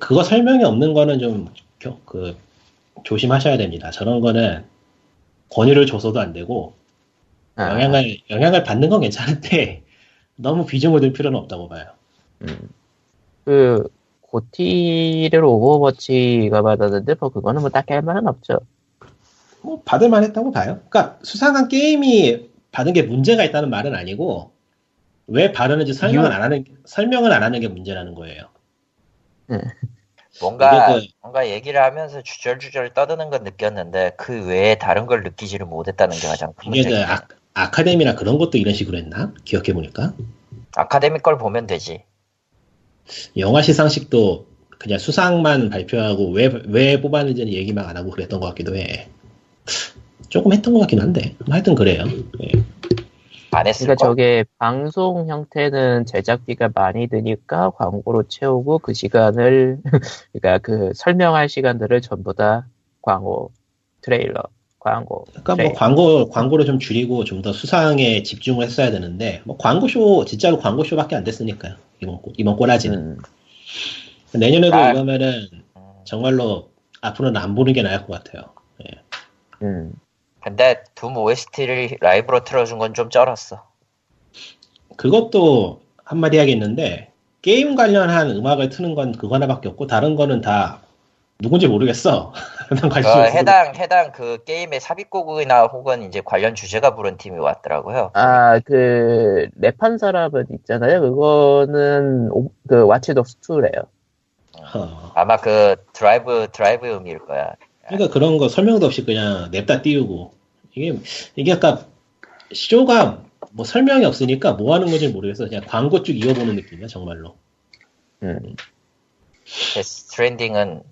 그거 설명이 없는 거는 좀 그 조심하셔야 됩니다. 저런 거는 권유를 줘서도 안 되고
아,
영향을 영향을 받는 건 괜찮은데 (laughs) 너무 비중을 들 필요는 없다고 봐요.
그 GOTY를 오버워치가 받았는데 뭐 그거는 뭐 딱히 할 말은 없죠.
뭐 받을 만했다고 봐요. 그러니까 수상한 게임이 받은 게 문제가 있다는 말은 아니고 왜 받았는지 설명을 안 하는 설명을 안 하는 게 문제라는 거예요.
뭔가
이게 그-
뭔가 얘기를 하면서 주절주절 떠드는 건 느꼈는데 그 외에 다른 걸 느끼지를 못했다는 게 가장
큰그
문제예요.
아, 아카데미나 그런 것도 이런 식으로 했나? 기억해 보니까
아카데미 걸 보면 되지.
영화 시상식도 그냥 수상만 발표하고 왜 왜 뽑았는지는 얘기만 안 하고 그랬던 것 같기도 해. 조금 했던 것 같긴 한데 뭐 하여튼 그래요. 예.
안 했을
그러니까
거.
저게 방송 형태는 제작비가 많이 드니까 광고로 채우고 그 시간을 (laughs) 그러니까 그 설명할 시간들을 전부 다 광고 트레일러 광고
그러니까
네.
뭐 광고 광고를 좀 줄이고 좀 더 수상에 집중을 했어야 되는데 뭐 광고쇼 진짜로 광고쇼밖에 안 됐으니까요 이번 꼬- 이번 꼬라지는
음,
내년에도
아.
이러면은
음.
정말로 앞으로는 안 보는 게 나을 것 같아요.
음.
근데 둠 OST를 라이브로 틀어준 건 좀 쩔었어.
그것도 한마디 하겠는데 게임 관련한 음악을 트는 건 그거 하나밖에 없고 다른 거는 다 누군지 모르겠어. (laughs) 난 관심
그. 해당 해당 그 게임의 삽입곡이나 혹은 이제 관련 주제가 부른 팀이 왔더라고요.
아, 그, 랩한 사람은 있잖아요. 그거는, 오- 그, 와치독스 2래요.
어.
아마 그 드라이브 드라이브 음일 거야.
그러니까 그런 거 설명도 없이 그냥 냅다 띄우고 이게 이게 아까 쇼가 뭐 설명이 없으니까 뭐 하는 건지 모르겠어. 그냥 광고 쭉 이어보는 느낌이야 정말로.
음.
데스 스트랜딩은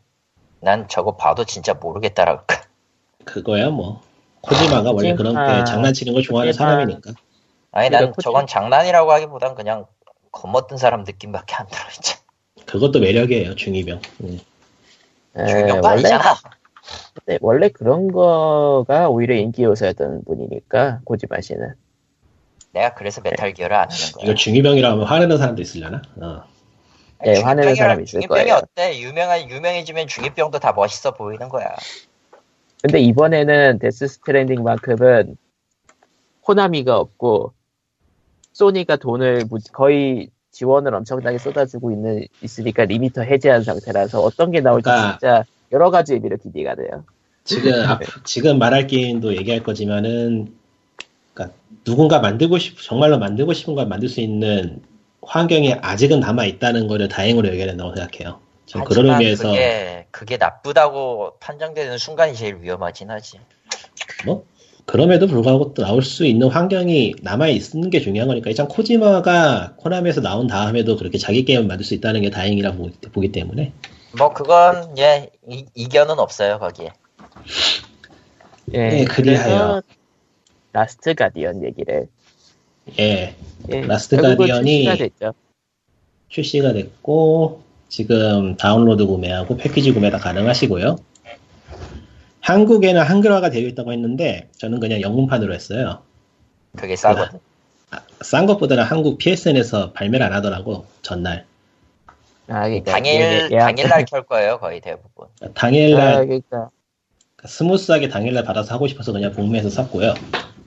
난 저거 봐도 진짜 모르겠다랄까. (laughs)
그거야 뭐 코지마가 원래 그런. 게 장난치는 걸 좋아하는. 사람이니까.
아니 난 저건 장난이라고 하기보단 그냥 겉멋 든 사람 느낌밖에 안 들어 이제.
그것도 매력이에요 중이병. 음.
원래,
아니잖아.
근데 원래 그런 거가 오히려 인기 요소였던 분이니까, 고지마 씨는.
내가 그래서 메탈 기어를 안 하는 거야.
이거 중이병이라 하면 화내는 사람도 있으려나? 어.
네, 화내는 사람이 있을
중이병이
거예요.
어때? 유명한 유명해지면 중이병도 다 멋있어 보이는 거야.
근데 이번에는 데스 스트랜딩만큼은 코나미가 없고, 소니가 돈을 무- 거의 지원을 엄청나게 쏟아주고 있는, 있으니까 limiter 해제한 상태라서 어떤 게 나올지
그러니까-
진짜 여러 가지 의미로 기대가 돼요.
지금 앞- 지금 말할 게임도 얘기할 거지만은 그러니까 누군가 만들고 싶 정말로 만들고 싶은 걸 만들 수 있는 환경이 아직은 남아 있다는 거를 다행으로 여겨야 된다고 생각해요. 전 그런 의미에서
그게 그게 나쁘다고 판정되는 순간이 제일 위험하긴 하지.
뭐 그럼에도 불구하고 또 나올 수 있는 환경이 남아 있는 게 중요한 거니까 일단 코지마가 코나미에서 나온 다음에도 그렇게 자기 게임을 만들 수 있다는 게 다행이라 보, 보기 때문에
뭐 그건 예 이, 이견은 없어요 거기에.
예,
네, 그리하여.
라스트 가디언 얘기를.
예
예,
라스트 가디언이
출시가 됐죠.
출시가 됐고 지금 다운로드 구매하고 패키지 구매 다 가능하시고요. 한국에는 한글화가 되어 있다고 했는데 저는 그냥 영문판으로 했어요.
그게 싸거든.
싼 것보다는 한국 PSN에서 발매를 안 하더라고 전날.
아, 그러니까
당일
예, 예,
당일날 켤 거예요 거의 대부분.
당일날
아, 그러니까
스무스하게 당일날 받아서 하고 싶어서 그냥 북매해서 샀고요.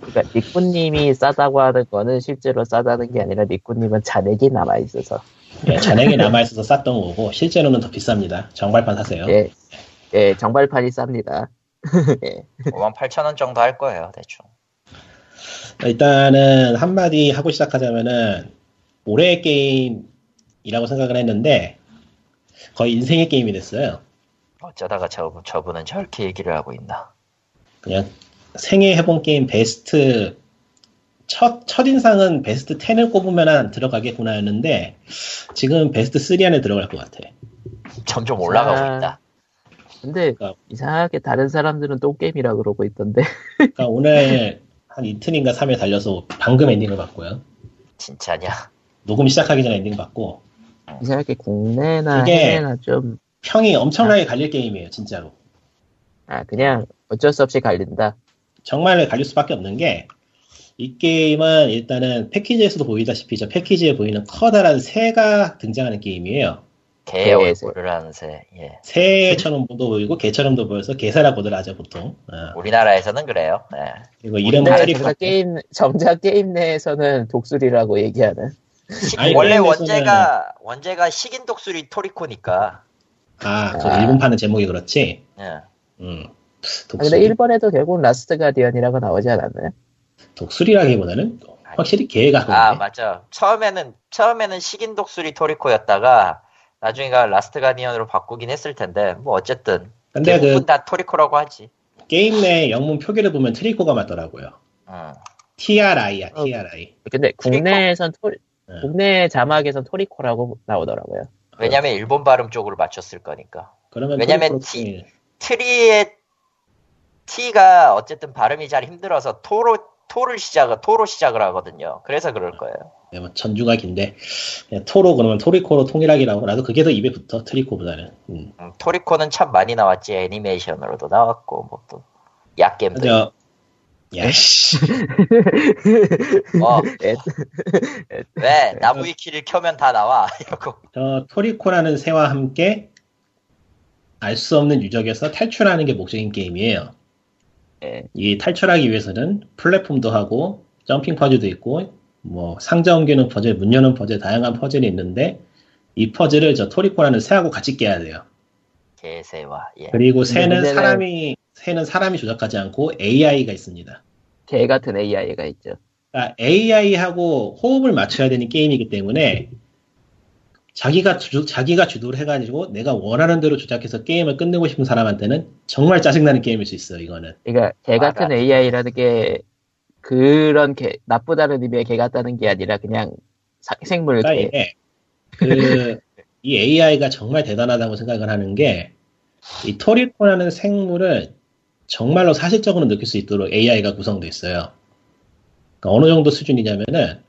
그러니까 니꾸님이 싸다고 하는 거는 실제로 싸다는 게 아니라 니꾸님은 잔액이 남아 있어서
예, 잔액이 남아 있어서 쌌던 거고, 실제로는 더 비쌉니다. 정발판 사세요.
예, 예 정발판이 쌉니다. (laughs) 예.
5만 8천 원 정도 할 거예요, 대충.
일단은 한마디 하고 시작하자면은, 올해의 게임 이라고 생각을 했는데, 거의 인생의 게임이 됐어요.
어쩌다가 저, 저분은 저렇게 얘기를 하고 있나.
그냥 생애 해본 게임 베스트 첫, 첫인상은 베스트 10을 꼽으면 들어가겠구나였는데 지금 베스트 3 안에 들어갈 것 같아.
점점 올라가고
아.
있다.
근데
그러니까-
이상하게 다른 사람들은 똥게임이라 그러고 있던데
그러니까 (laughs) 오늘 한 이틀인가 3일 달려서 방금 엔딩을 봤고요.
진짜냐.
녹음 시작하기 전에 엔딩 봤고
이상하게 국내나
이게-
해외나 좀
평이 엄청나게 갈릴 게임이에요, 진짜로.
아, 그냥 어쩔 수 없이 갈린다.
정말 갈릴 수밖에 없는 게 이 게임은 일단은 패키지에서도 보이다시피 저 패키지에 보이는 커다란 새가 등장하는 게임이에요.
개
개,
얼굴을 하는 새. 예.
새처럼도 보이고 개처럼도 보여서 개새라고들 하죠 보통. 어.
우리나라에서는 그래요. 예.
그리고 트리코.
정작 게임 정작 게임 내에서는 독수리라고 얘기하는.
시-
아니,
원래
게임에서는-
원제가 원제가 식인 독수리 토리코니까.
아, 그
아.
일본판은 제목이 그렇지.
예.
음.
아,
독수리.
근데 일본에도 결국 라스트 가디언이라고 나오지 않았나요?
독수리라기보다는 확실히 개가
아. 맞죠. 처음에는 처음에는 식인 독수리 토리코였다가 나중에가 라스트 가디언으로 바꾸긴 했을 텐데 뭐 어쨌든
근데
대부분 그냥 토리코라고 하지.
게임 내 영문 표기를 보면 트리코가 맞더라고요.
음.
TRI야,
어.
TRI.
근데 국내에선 토
네.
국내 자막에선 토리코라고 나오더라고요.
왜냐면 일본 발음 쪽으로 맞췄을 거니까.
그러면
왜냐면 T-
통일.
트리의 T가 어쨌든 발음이 잘 힘들어서 토로 토를 시작 토로 시작을 하거든요. 그래서 그럴 거예요.
네, 뭐 전주가 긴데 그냥 토로 그러면 토리코로 통일하기라고 나도 그게 더 입에 붙어 트리코보다는. 음.
음, 토리코는 참 많이 나왔지 애니메이션으로도 나왔고 뭐 또 약겜도
저 야씨.
어, (laughs)
애-
왜 나무위키를 켜면 다 나와 (laughs) 이러고
저 토리코라는 새와 함께 알 수 없는 유적에서 탈출하는 게 목적인 게임이에요.
예.
이 탈출하기 위해서는 플랫폼도 하고 점핑 퍼즐도 있고 뭐 상자 옮기는 퍼즐, 문 여는 퍼즐 다양한 퍼즐이 있는데 이 퍼즐을 저 토리코라는 새하고 같이 깨야 돼요.
개새와 예.
그리고 새는 사람이 새는 사람이 조작하지 않고 AI가 있습니다.
개 같은 AI가 있죠.
그러니까 AI하고 호흡을 맞춰야 되는 게임이기 때문에 자기가 주, 자기가 주도를 해가지고 내가 원하는 대로 조작해서 게임을 끝내고 싶은 사람한테는 정말 짜증나는 게임일 수 있어요. 이거는
그러니까 개 같은
맞아.
AI라는 게 그런 개 나쁘다는 의미의 개 같다는 게 아니라 그냥 사- 생물
그러니까
개.
이게 그이 AI가 정말 대단하다고 생각을 하는 게 이 토리코라는 생물을 정말로 사실적으로 느낄 수 있도록 AI가 구성되어 있어요. 그러니까 어느 정도 수준이냐면은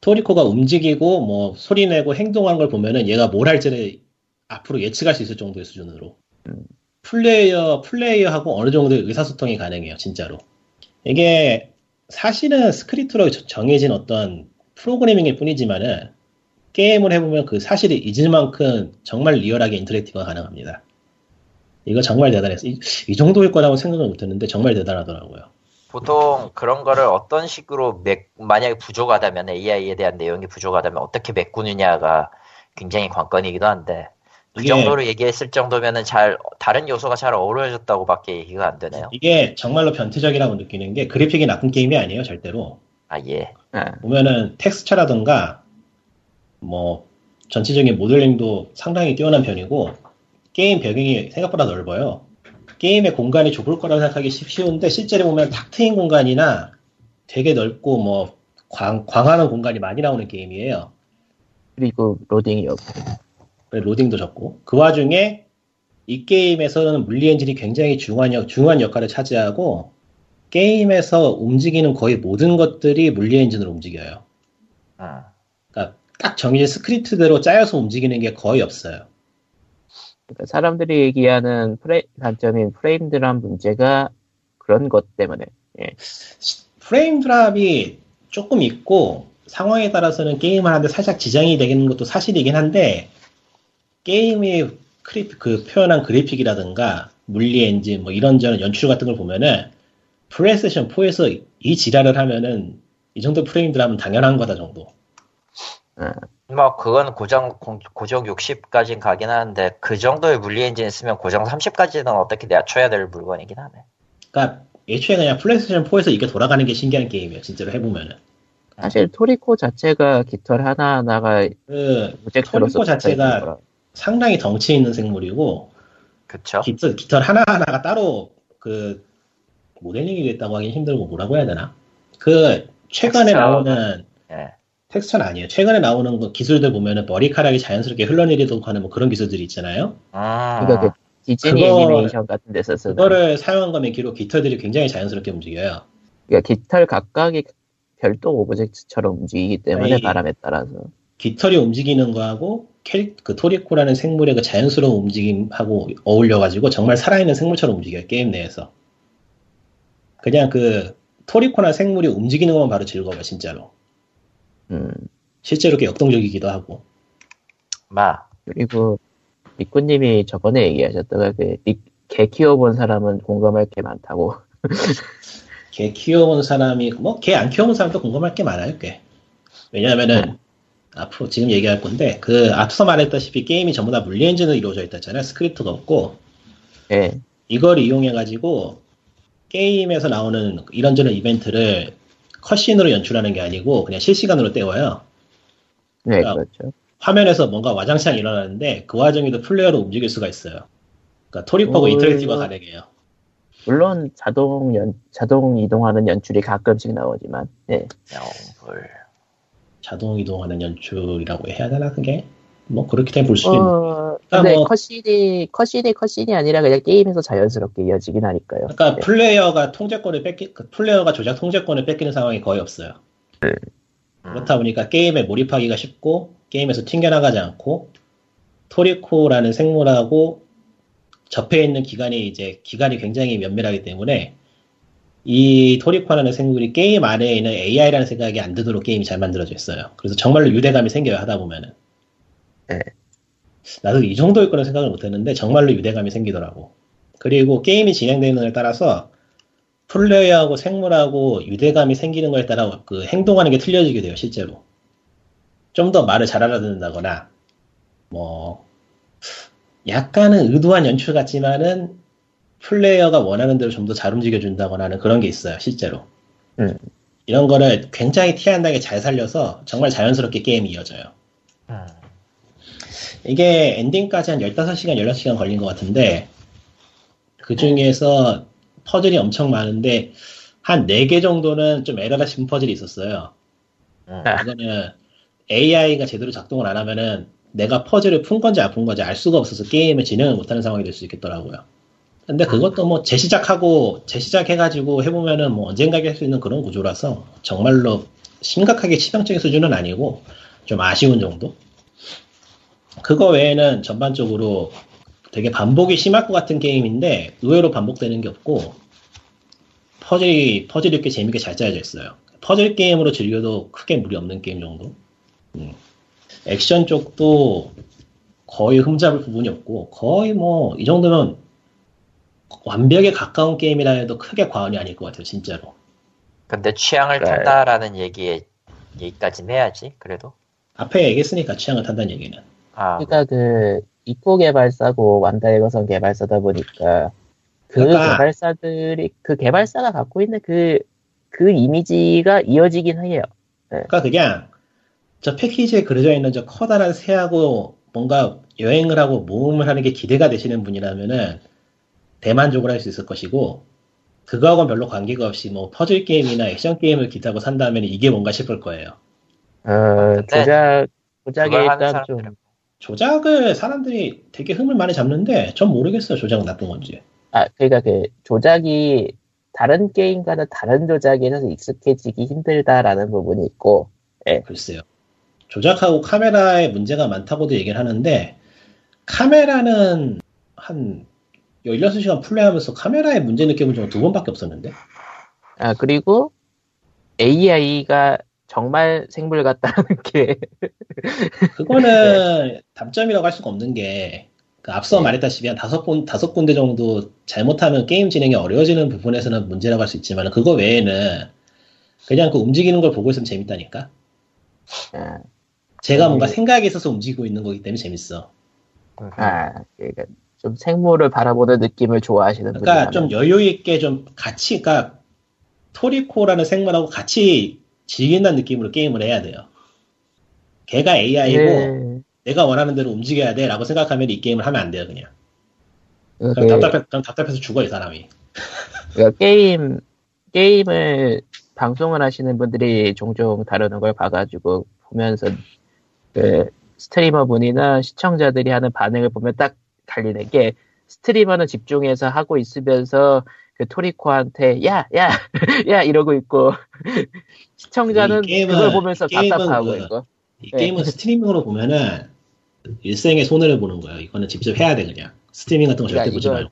토리코가 움직이고 뭐 소리 내고 행동하는 걸 보면은 얘가 뭘 할지를 앞으로 예측할 수 있을 정도의 수준으로
음.
플레이어 플레이어하고 어느 정도의 의사소통이 가능해요 진짜로 이게 사실은 스크립트로 저- 정해진 어떤 프로그래밍일 뿐이지만은 게임을 해보면 그 사실이 잊을 만큼 정말 리얼하게 interactive가 가능합니다. 이거 정말 대단했어. 이, 이 정도일 거라고 생각을 못했는데 정말 대단하더라고요.
보통 그런 거를 어떤 식으로 맥, 만약에 부족하다면 AI에 대한 내용이 부족하다면 어떻게 메꾸느냐가 굉장히 관건이기도 한데 그
이게-
정도로 얘기했을 정도면은 잘 다른 요소가 잘 어우러졌다고밖에 얘기가 안 되네요.
이게 정말로 변태적이라고 느끼는 게 그래픽이 나쁜 게임이 아니에요, 절대로.
아 예.
아,
보면은 텍스처라든가 뭐 전체적인 모델링도 상당히 뛰어난 편이고 게임 배경이 생각보다 넓어요. 게임의 공간이 좁을 거라고 생각하기 쉽- 쉬운데 실제로 보면 탁 트인 공간이나 되게 넓고 뭐 광, 광하는 공간이 많이 나오는 게임이에요.
그리고 로딩이 없고.
그래, 로딩도 적고 그 와중에 이 게임에서는 물리 엔진이 굉장히 중요한, 역, 중요한 역할을 차지하고 게임에서 움직이는 거의 모든 것들이 물리 엔진으로 움직여요.
음.
그러니까 딱 정해진 스크립트대로 짜여서 움직이는 게 거의 없어요.
그러니까 사람들이 얘기하는 프레, 단점인 프레임 drop 문제가 그런 것 때문에. 예.
프레임 drop이 조금 있고 상황에 따라서는 게임을 하는데 살짝 지장이 되는 것도 사실이긴 한데 게임의 크리, 그 표현한 그래픽이라든가 물리 엔진 뭐 이런저런 연출 같은 걸 보면은 플레이스테이션 4에서 이 지랄을 하면은 이 정도 프레임들 하면 당연한 거다 정도.
뭐 그건 고정 공- 고정 60까지는 가긴 하는데 그 정도의 물리 엔진 쓰면 고정 30까지는 어떻게 낮춰야 될 물건이긴 하네.
그러니까 애초에 그냥 플레이스테이션 4에서 이게 돌아가는 게 신기한 게임이에요. 진짜로 해보면은.
사실 토리코 자체가 깃털 하나하나가
그 토리코 자체가. 상당히 덩치 있는 생물이고
그쵸?
깃털, 깃털 하나하나가 따로 그 모델링이 됐다고 하긴 힘들고 뭐라고 해야 되나? 그 최근에
텍스처.
나오는
예.
텍스처는 아니에요. 최근에 나오는 그 기술들 보면은 머리카락이 자연스럽게 흘러내리도록 하는 뭐 그런 기술들이 있잖아요.
음.
그러니까 그 디즈니
그거-
애니메이션 같은 데서 쓰는
그거를 사용한 거면 기록 깃털들이 굉장히 자연스럽게 움직여요.
그러니까 깃털 각각이 별도 object처럼 움직이기 때문에
아니,
바람에 따라서
깃털이 움직이는 거하고 캐, 그 토리코라는 생물의 그 자연스러운 움직임하고 어울려가지고 정말 살아있는 생물처럼 움직여요 게임 내에서. 그냥 그 토리코라는 생물이 움직이는 것만 바로 즐거워요 진짜로.
음
실제로 꽤 역동적이기도 하고.
마.
그리고 니꾸님이 저번에 얘기하셨다가 그개 키워본 사람은 공감할 게 많다고 (laughs)
개 키워본 사람이 뭐 개 안 키워본 사람도 공감할 게 많아요 꽤. 왜냐하면은 앞으로 지금 얘기할 건데 그 앞서 말했다시피 게임이 전부 다 물리 엔진으로 이루어져 있다잖아요 스크립트가 없고
예
이걸 이용해 가지고 게임에서 나오는 이런저런 이벤트를 cutscene으로 연출하는 게 아니고 그냥 실시간으로 때워요.
네,
야.
그렇죠
화면에서 뭔가 와장창 일어나는데 그 와중에도 플레이어로 움직일 수가 있어요. 그러니까 토리코하고
오,
interactive가
이거-
가능해요.
물론 자동 연 자동 이동하는 연출이 가끔씩 나오지만 예
영불.
자동 이동하는 연출이라고 해야 되나 그게? 뭐 그렇게 볼 수도 있는.
어,
그러니까
근데
뭐-
cutscene이 cutscene이 cutscene이 아니라 그냥 게임에서 자연스럽게 이어지긴 하니까요
그러니까
예.
플레이어가 통제권을 뺏기, 그 플레이어가 조작 통제권을 뺏기는 상황이 거의 없어요.
음.
그렇다 보니까 게임에 몰입하기가 쉽고 게임에서 튕겨나가지 않고 토리코라는 생물하고 접해 있는 기간이 이제 기간이 굉장히 면밀하기 때문에 이 토리코라는 생물이 게임 안에 있는 AI라는 생각이 안 드도록 게임이 잘 만들어져 있어요. 그래서 정말로 유대감이 생겨요 하다 보면은.
네.
나도 이 정도일 거라 생각을 못했는데 정말로 유대감이 생기더라고. 그리고 게임이 진행되는 데 따라서 플레이어하고 생물하고 유대감이 생기는 거에 따라 그 행동하는 게 틀려지게 돼요, 실제로. 좀 더 말을 잘 알아듣는다거나, 뭐, 약간은 의도한 연출 같지만은 플레이어가 원하는 대로 좀 더 잘 움직여 준다거나 하는 그런 게 있어요, 실제로.
음.
이런 거를 굉장히 티 안 나게 잘 살려서 정말 자연스럽게 게임이 이어져요.
음.
이게 엔딩까지 한 15시간, 16시간 걸린 것 같은데, 그 중에서 퍼즐이 엄청 많은데, 한 4개 정도는 좀 에러가 싶은 퍼즐이 있었어요. 이거는 AI가 제대로 작동을 안 하면은 내가 퍼즐을 푼 건지 안 푼 건지 알 수가 없어서 게임을 진행을 못하는 상황이 될 수 있겠더라고요. 근데 그것도 뭐 재시작하고 재시작해가지고 해보면은 뭐 언젠가 할 수 있는 그런 구조라서 정말로 심각하게 치명적인 수준은 아니고 좀 아쉬운 정도? 그거 외에는 전반적으로 되게 반복이 심할 것 같은 게임인데 의외로 반복되는 게 없고 퍼즐이 퍼즐이 꽤 재밌게 잘 짜여져 있어요. 퍼즐 게임으로 즐겨도 크게 무리 없는 게임 정도. 음. 액션 쪽도 거의 흠잡을 부분이 없고 거의 뭐 이 정도면 완벽에 가까운 게임이라 해도 크게 과언이 아닐 것 같아요, 진짜로.
근데 취향을
네.
탄다라는 얘기에 얘기까지는 해야지. 그래도.
앞에 얘기했으니까 취향을 탄다는 얘기는.
아.
그러니까 그 이코 개발사고 완다이거선 개발사다 보니까 그
그러니까-
개발사들이 그 개발사가 갖고 있는 그그 이미지가 이어지긴 해요.
그러니까 그냥 저 패키지에 그려져 있는 저 커다란 새하고 뭔가 여행을 하고 모험을 하는 게 기대가 되시는 분이라면은 대만족을 할 수 있을 것이고 그거하고는 별로 관계가 없이 뭐 퍼즐 게임이나 액션 게임을 기대하고 산다면 이게 뭔가 싶을 거예요.
어, 조작 조작에
그걸 하는
일단 좀
조작을 사람들이 되게 흠을 많이 잡는데 전 모르겠어요 조작은 나쁜 건지.
아, 그러니까 그 조작이 다른 게임과는 다른 조작에서 익숙해지기 힘들다라는 부분이 있고,
글쎄요. 조작하고 카메라에 문제가 많다고도 얘기를 하는데 카메라는 한 16시간 플레이하면서 카메라에 문제 느껴본 적은 두 번밖에 없었는데
아, 그리고 AI가 정말 생물 같다는 (laughs) 게,
그거는 단점이라고 할 수가 없는 게 그 앞서 말했다시피 한 다섯 군 다섯 군데 정도 잘못하면 게임 진행이 어려워지는 부분에서는 문제라고 할 수 있지만 그거 외에는 그냥 그 움직이는 걸 보고 있으면 재밌다니까.
아,
제가 뭔가
음.
생각이 있어서 움직이고 있는 거기 때문에 재밌어.
아, 그러니까 좀 생물을 바라보는 느낌을 좋아하시는
그러니까 좀 여유 있게 좀 같이, 그러니까 토리코라는 생물하고 같이 즐긴다는 느낌으로 게임을 해야 돼요. 걔가 AI고
네.
내가 원하는 대로 움직여야 돼라고 생각하면 이 게임을 하면 안 돼요 그냥. 그럼
그,
답답해, 그럼 답답해서 죽어 이 사람이.
그러니까 게임 게임을 방송을 하시는 분들이 종종 다루는 걸 봐가지고 보면서 그 스트리머 분이나 시청자들이 하는 반응을 보면 딱 갈리는 게 스트리머는 집중해서 하고 있으면서 그 토리코한테 야 야 (laughs) 야 이러고 있고 (laughs) 시청자는
이 게임은-
그걸 보면서 답답하고
그-
있고
이
네.
게임은 스트리밍으로 보면은 일생의 손해를 보는 거예요. 이거는 직접 해야 돼 그냥. 스트리밍 같은 거 절대
그러니까
보지
이거-
말고.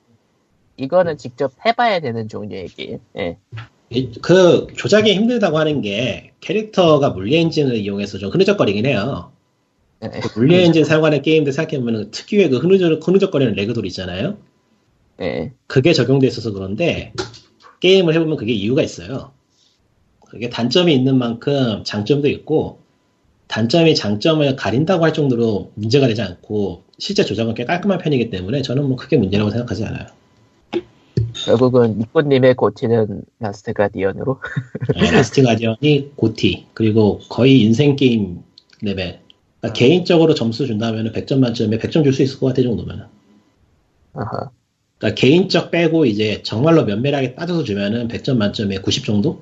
이거는 직접 해봐야 되는 종류의 게임. 예.
이- 그 조작이 힘들다고 하는 게 캐릭터가 물리 엔진을 이용해서 좀 흐느적거리긴 해요.
예.
그 물리 엔진 사용하는 게임들 생각해보면 특유의 그 흐느적, 흐느적거리는 ragdoll 있잖아요.
예.
그게 적용돼 있어서 그런데 게임을 해보면 그게 이유가 있어요. 그게 단점이 있는 만큼 장점도 있고 단점이 장점을 가린다고 할 정도로 문제가 되지 않고 실제 조작은 꽤 깔끔한 편이기 때문에 저는 뭐 크게 문제라고 생각하지 않아요.
결국은 니꾸님의 GOTY는 라스트 가디언으로.
네, 라스트 가디언이 GOTY 그리고 거의 인생 게임 레벨. 그러니까 개인적으로 점수 준다면 100점 만점에 100점 줄 수 있을 것 같아 이 정도면.
아하.
그러니까 개인적 빼고 이제 정말로 면밀하게 따져서 주면은 100점 만점에 90 정도?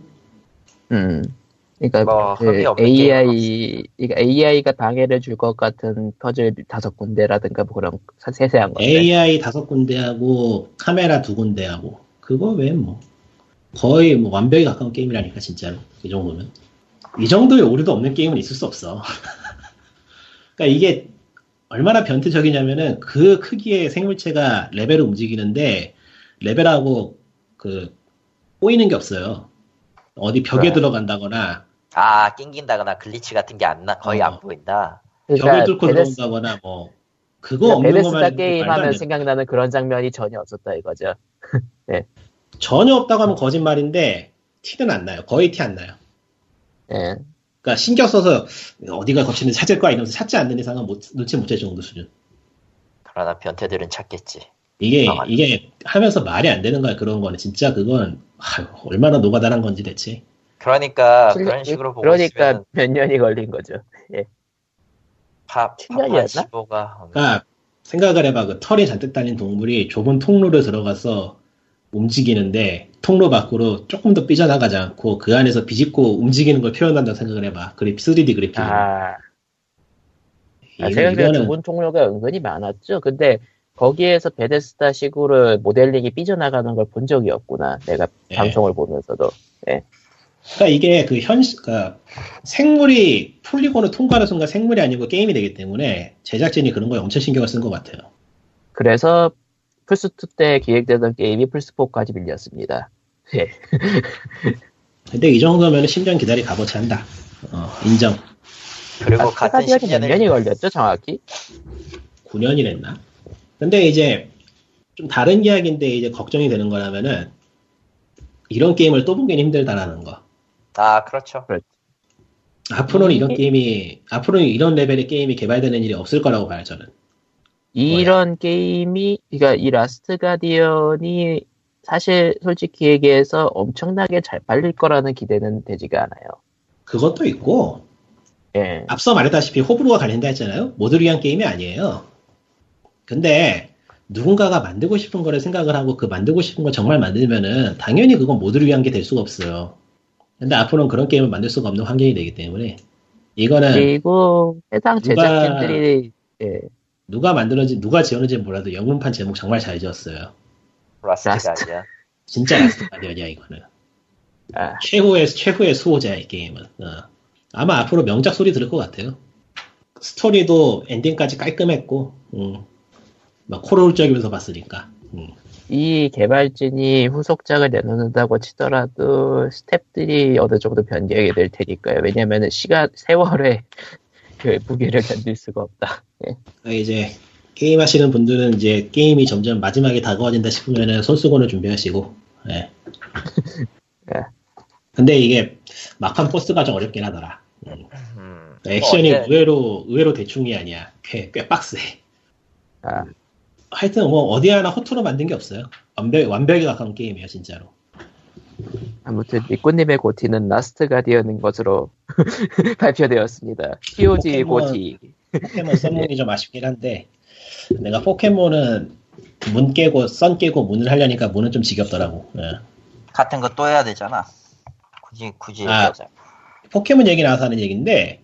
음. 그러니까
뭐,
그 AI, 그러니까 AI가 방해를 줄 것 같은 퍼즐 다섯 군데라든가 뭐 그런 사- 세세한 것들.
AI 다섯 군데하고 카메라 두 군데하고 그거 외엔 뭐 거의 뭐 완벽에 가까운 게임이라니까 진짜로 이 정도면 이 정도의 오류도 없는 게임은 있을 수 없어. (laughs) 그러니까 이게 얼마나 변태적이냐면은 그 크기의 생물체가 레벨을 움직이는데 레벨하고 그 꼬이는 게 없어요. 어디 벽에
네.
들어간다거나
아, 낑긴다거나 glitch 같은 게 안 나, 거의
어.
안 보인다.
벽을
그러니까
뚫고
베네스,
들어온다거나 뭐 그거
그러니까
없는 것만
게임
말도 안
하면
돼.
생각나는 그런 장면이 전혀 없었다 이거죠. (laughs)
전혀 없다고 하면 거짓말인데 티는 안 나요. 거의 티 안 나요.
예.
그러니까 신경 써서 어디가 거치는지 찾을 거야 이러면서 찾지 않는 이상은 못, 눈치 못 챌 정도 수준.
그러나 변태들은 찾겠지.
이게
아.
이게 하면서 말이 안 되는 거야 그런 거는 진짜 그건 아유, 얼마나 노가다란 건지 대체.
그러니까
칠-
그런 식으로 보고
그러니까
있으면
몇 년이 걸린 거죠.
파,
칠 년이었나?
파파시보가
그러니까 생각을 해봐 그 털이 잔뜩 달린 동물이 좁은 통로를 들어가서 움직이는데 통로 밖으로 조금 더 삐져나가지 않고 그 안에서 비집고 움직이는 걸 표현한다고 생각을 해봐. 그립 3D 그래픽.
아, 아, 제가 그
이거는
좁은 통로가 은근히 많았죠. 근데 거기에서 베데스다 식으로 모델링이 삐져나가는 걸 본 적이 없구나. 내가
네.
방송을 보면서도.
그러니까 이게 그 현실, 그러니까 생물이 폴리곤을 통과하는 순간 생물이 아니고 게임이 되기 때문에 제작진이 그런 거에 엄청 신경을 쓴 것 같아요.
그래서 플스2 때 기획되던 게임이 플스4까지 밀렸습니다. 예. (laughs)
근데 이 정도면 10년 기다리 값어치 한다. 어, 인정.
그리고
아,
같은
스타디언이 몇
10년을
년이 걸렸죠, 정확히?
9년이랬나? 근데 이제 좀 다른 이야기인데 이제 걱정이 되는 거라면은 이런 게임을 또 보기는 힘들다라는 거.
아 그렇죠.
앞으로는 이런
이-
게임이, 앞으로는 이런 레벨의 게임이 개발되는 일이 없을 거라고 봐요, 저는.
이런 게임이, 그러니까 이 라스트 가디언이 사실 솔직히 얘기해서 엄청나게 잘 팔릴 거라는 기대는 되지가 않아요.
그것도 있고,
예.
앞서 말했다시피 호불호가 갈린다 했잖아요. 모두를 위한 게임이 아니에요. 근데 누군가가 만들고 싶은 거를 생각을 하고 그 만들고 싶은 걸 정말 만들면은 당연히 그건 모두를 위한 게 될 수가 없어요. 근데 앞으로는 그런 게임을 만들 수가 없는 환경이 되기 때문에 이거는
그리고 해당
네. 누가-
제작진들이 예,
누가 만들었는지 누가 지었는지 몰라도 영문판 제목 정말 잘 지었어요.
Last가
Last.
아니야.
진짜 라스트 가디언이야 이거는.
아,
최후의 최후의 수호자야 이 게임은. 어. 아마 앞으로 명작 소리 들을 것 같아요. 스토리도 엔딩까지 깔끔했고, 음. 막 코를 훌쩍이면서 봤으니까. 음.
이 개발진이 후속작을 내놓는다고 치더라도 스탭들이 어느 정도 변경이 될 테니까요. 왜냐면은 시간 세월에 그 무게를 견딜 수가 없다. 예.
그러니까 이제 게임 하시는 분들은 이제 게임이 점점 마지막에 다가와진다 싶으면은 손수건을 준비하시고, 예. (laughs)
예.
근데 이게 막판 보스가 좀 어렵긴 하더라. 음.
음,
액션이
뭐 어제-
의외로, 의외로 대충이 아니야. 꽤, 꽤 빡세.
아,
하여튼 뭐 어디 하나 허투루 만든 게 없어요. 완벽, 완벽에 가까운 게임이에요, 진짜로.
아무튼 니꾸님의 GOTY는 라스트 가디언인 것으로 (laughs) 발표되었습니다. POG
포켓몬.
GOTY.
포켓몬 썬문이 (laughs) 좀 아쉽긴 한데, 내가 포켓몬은 문 깨고, 썬 깨고 문을 하려니까 문은 좀 지겹더라고. 예.
같은 거 또 해야 되잖아. 굳이 굳이
아.
얘기하자.
포켓몬 얘기 나와서 하는 얘기인데,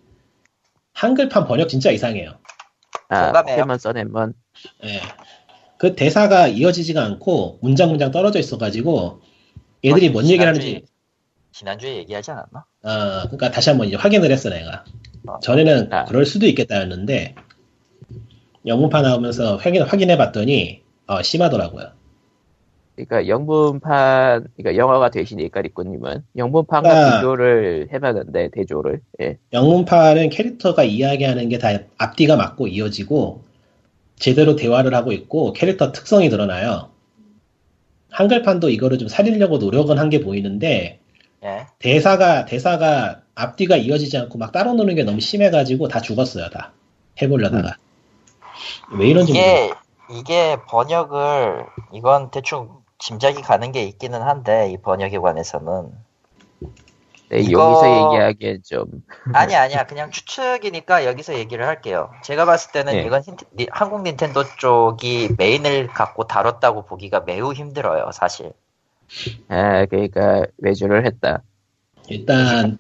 한글판 번역 진짜 이상해요.
아,
공감해요.
포켓몬 써낸먼.
예. 그 대사가 이어지지가 않고 문장 문장 떨어져 있어가지고 얘들이 뭔 얘기를 하는지
지난주에 얘기하지 않았나?
어 그러니까 다시 한번 이제 확인을 했어 내가
어.
전에는
아.
그럴 수도 있겠다였는데 영문판 나오면서 확인 확인해 봤더니 어 심하더라고요.
그러니까 영문판, 그러니까 영어가 되시니까 니꾸님은 영문판과
아.
비교를 해봤는데 대조를. 예.
영문판은 캐릭터가 이야기하는 게 다 앞뒤가 맞고 이어지고 제대로 대화를 하고 있고 캐릭터 특성이 드러나요. 한글판도 이거를 좀 살리려고 노력은 한 게 보이는데
예.
대사가 대사가 앞뒤가 이어지지 않고 막 따로 노는 게 너무 심해가지고 다 죽었어요 다 해보려다가 왜 이런지 모르겠어요.
이게 이게 번역을 이건 대충 짐작이 가는 게 있기는 한데 이 번역에 관해서는
네,
이거-
여기서 얘기하기엔 좀.
아니 아니야 그냥 추측이니까 여기서 얘기를 할게요. 제가 봤을 때는
네.
이건 힌트- 니- 한국 닌텐도 쪽이 메인을 갖고 다뤘다고 보기가 매우 힘들어요 사실.
아, 그러니까 외주를 했다.
일단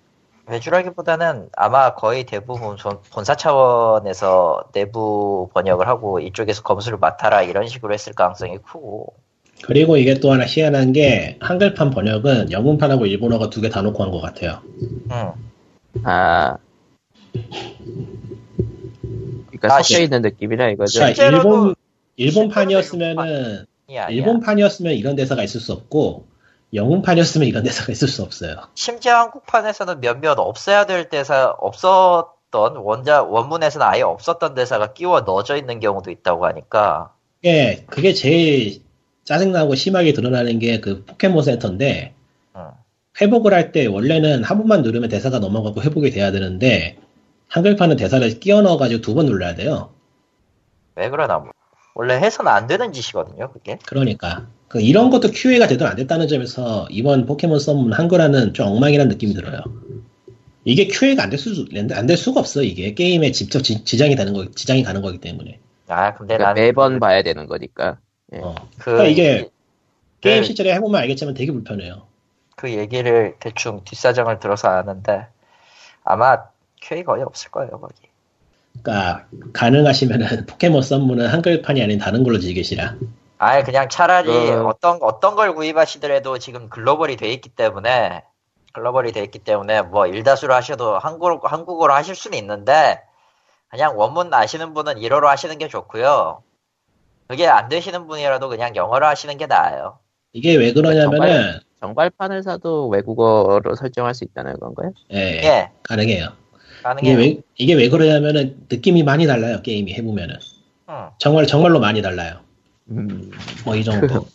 외주라기보다는 아마 거의 대부분 전- 본사 차원에서 내부 번역을 하고 이쪽에서 검수를 맡아라 이런 식으로 했을 가능성이 크고
그리고 이게 또 하나 희한한 게 한글판 번역은 영문판하고 일본어가 두 개 다 놓고 한 것 같아요.
음.
아. 그러니까
아,
섞여 있는 느낌이라 이거죠.
자, 일본 일본판이었으면은. 일본판이었으면 이런 대사가 있을 수 없고 영문판이었으면 이런 대사가 있을 수 없어요.
심지어 한국판에서는 몇몇 없어야 될 대사 없었던 원자 원문에서는 아예 없었던 대사가 끼워 넣어져 있는 경우도 있다고 하니까
예, 그게 제일 짜증나고 심하게 드러나는 게 그 포켓몬 센터인데
음.
회복을 할 때 원래는 한 번만 누르면 대사가 넘어가고 회복이 돼야 되는데 한글판은 대사를 끼워 넣어가지고 두 번 눌러야 돼요.
왜 그러나 뭐. 원래 해서는 안 되는 짓이거든요 그게
그러니까 그 이런 것도 QA가 제대로 안 됐다는 점에서 이번 포켓몬 썸문 한글화는 좀 엉망이라는 느낌이 들어요. 이게 QA가 안 될 수, 안 될 수가 없어, 이게. 게임에 직접 지, 지장이 되는 거, 지장이 가는 거기 때문에.
아 근데
그러니까
난
매번 봐야 되는 거니까. 예.
어.
그,
그러니까 이게 게임
네.
실제로 해보면 알겠지만 되게 불편해요.
그 얘기를 대충 뒷사정을 들어서 아는데 아마 QA 거의 없을 거예요 거기
그러니까 가능하시면은 (laughs) 포켓몬 썸문은 한글판이 아닌 다른 걸로 즐기시라.
아예 그냥 차라리
어.
어떤 어떤 걸 구입하시더라도 지금 글로벌이 돼 있기 때문에 글로벌이 돼 있기 때문에 뭐 일다수로 하셔도 한국 한국어로 하실 수는 있는데 그냥 원문 아시는 분은 1어로 하시는 게 좋고요. 그게 안 되시는 분이라도 그냥 영어로 하시는 게 나아요.
이게 왜 그러냐면은
정발 판을 사도 외국어로 설정할 수 있다는 건가요?
예,
예,
가능해요. 이게
가능해요.
왜 이게 왜 그러냐면은 느낌이 많이 달라요 게임이 해보면은
응.
정말 정말로 많이 달라요.
음,
뭐 이 정도.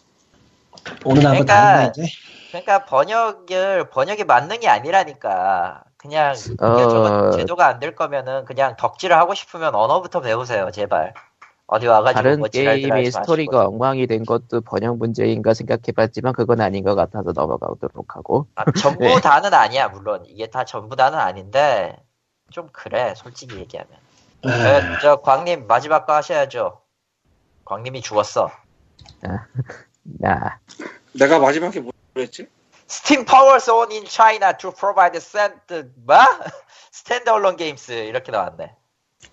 오늘 한번
그러니까
이제.
그러니까 번역을 번역이 만능이 아니라니까 그냥 이게
어.
제도가 안 될 거면은 그냥 덕질을 하고 싶으면 언어부터 배우세요 제발 어디 와가지고
다른
뭐
게임이
마시고.
스토리가 엉망이 된 것도 번역 문제인가 생각해봤지만 그건 아닌 것 같아서 넘어가도록 하고.
아, 전부
네.
다는 아니야 물론 이게 다 전부 다는 아닌데 좀 그래 솔직히 얘기하면
아,
저, 저 광님 마지막 거 하셔야죠 광님이 죽었어
야,
내가 마지막에 뭐?
Steam powers on in China to provide stand 뭐? (laughs) 스탠드얼론 게임스 이렇게 나왔네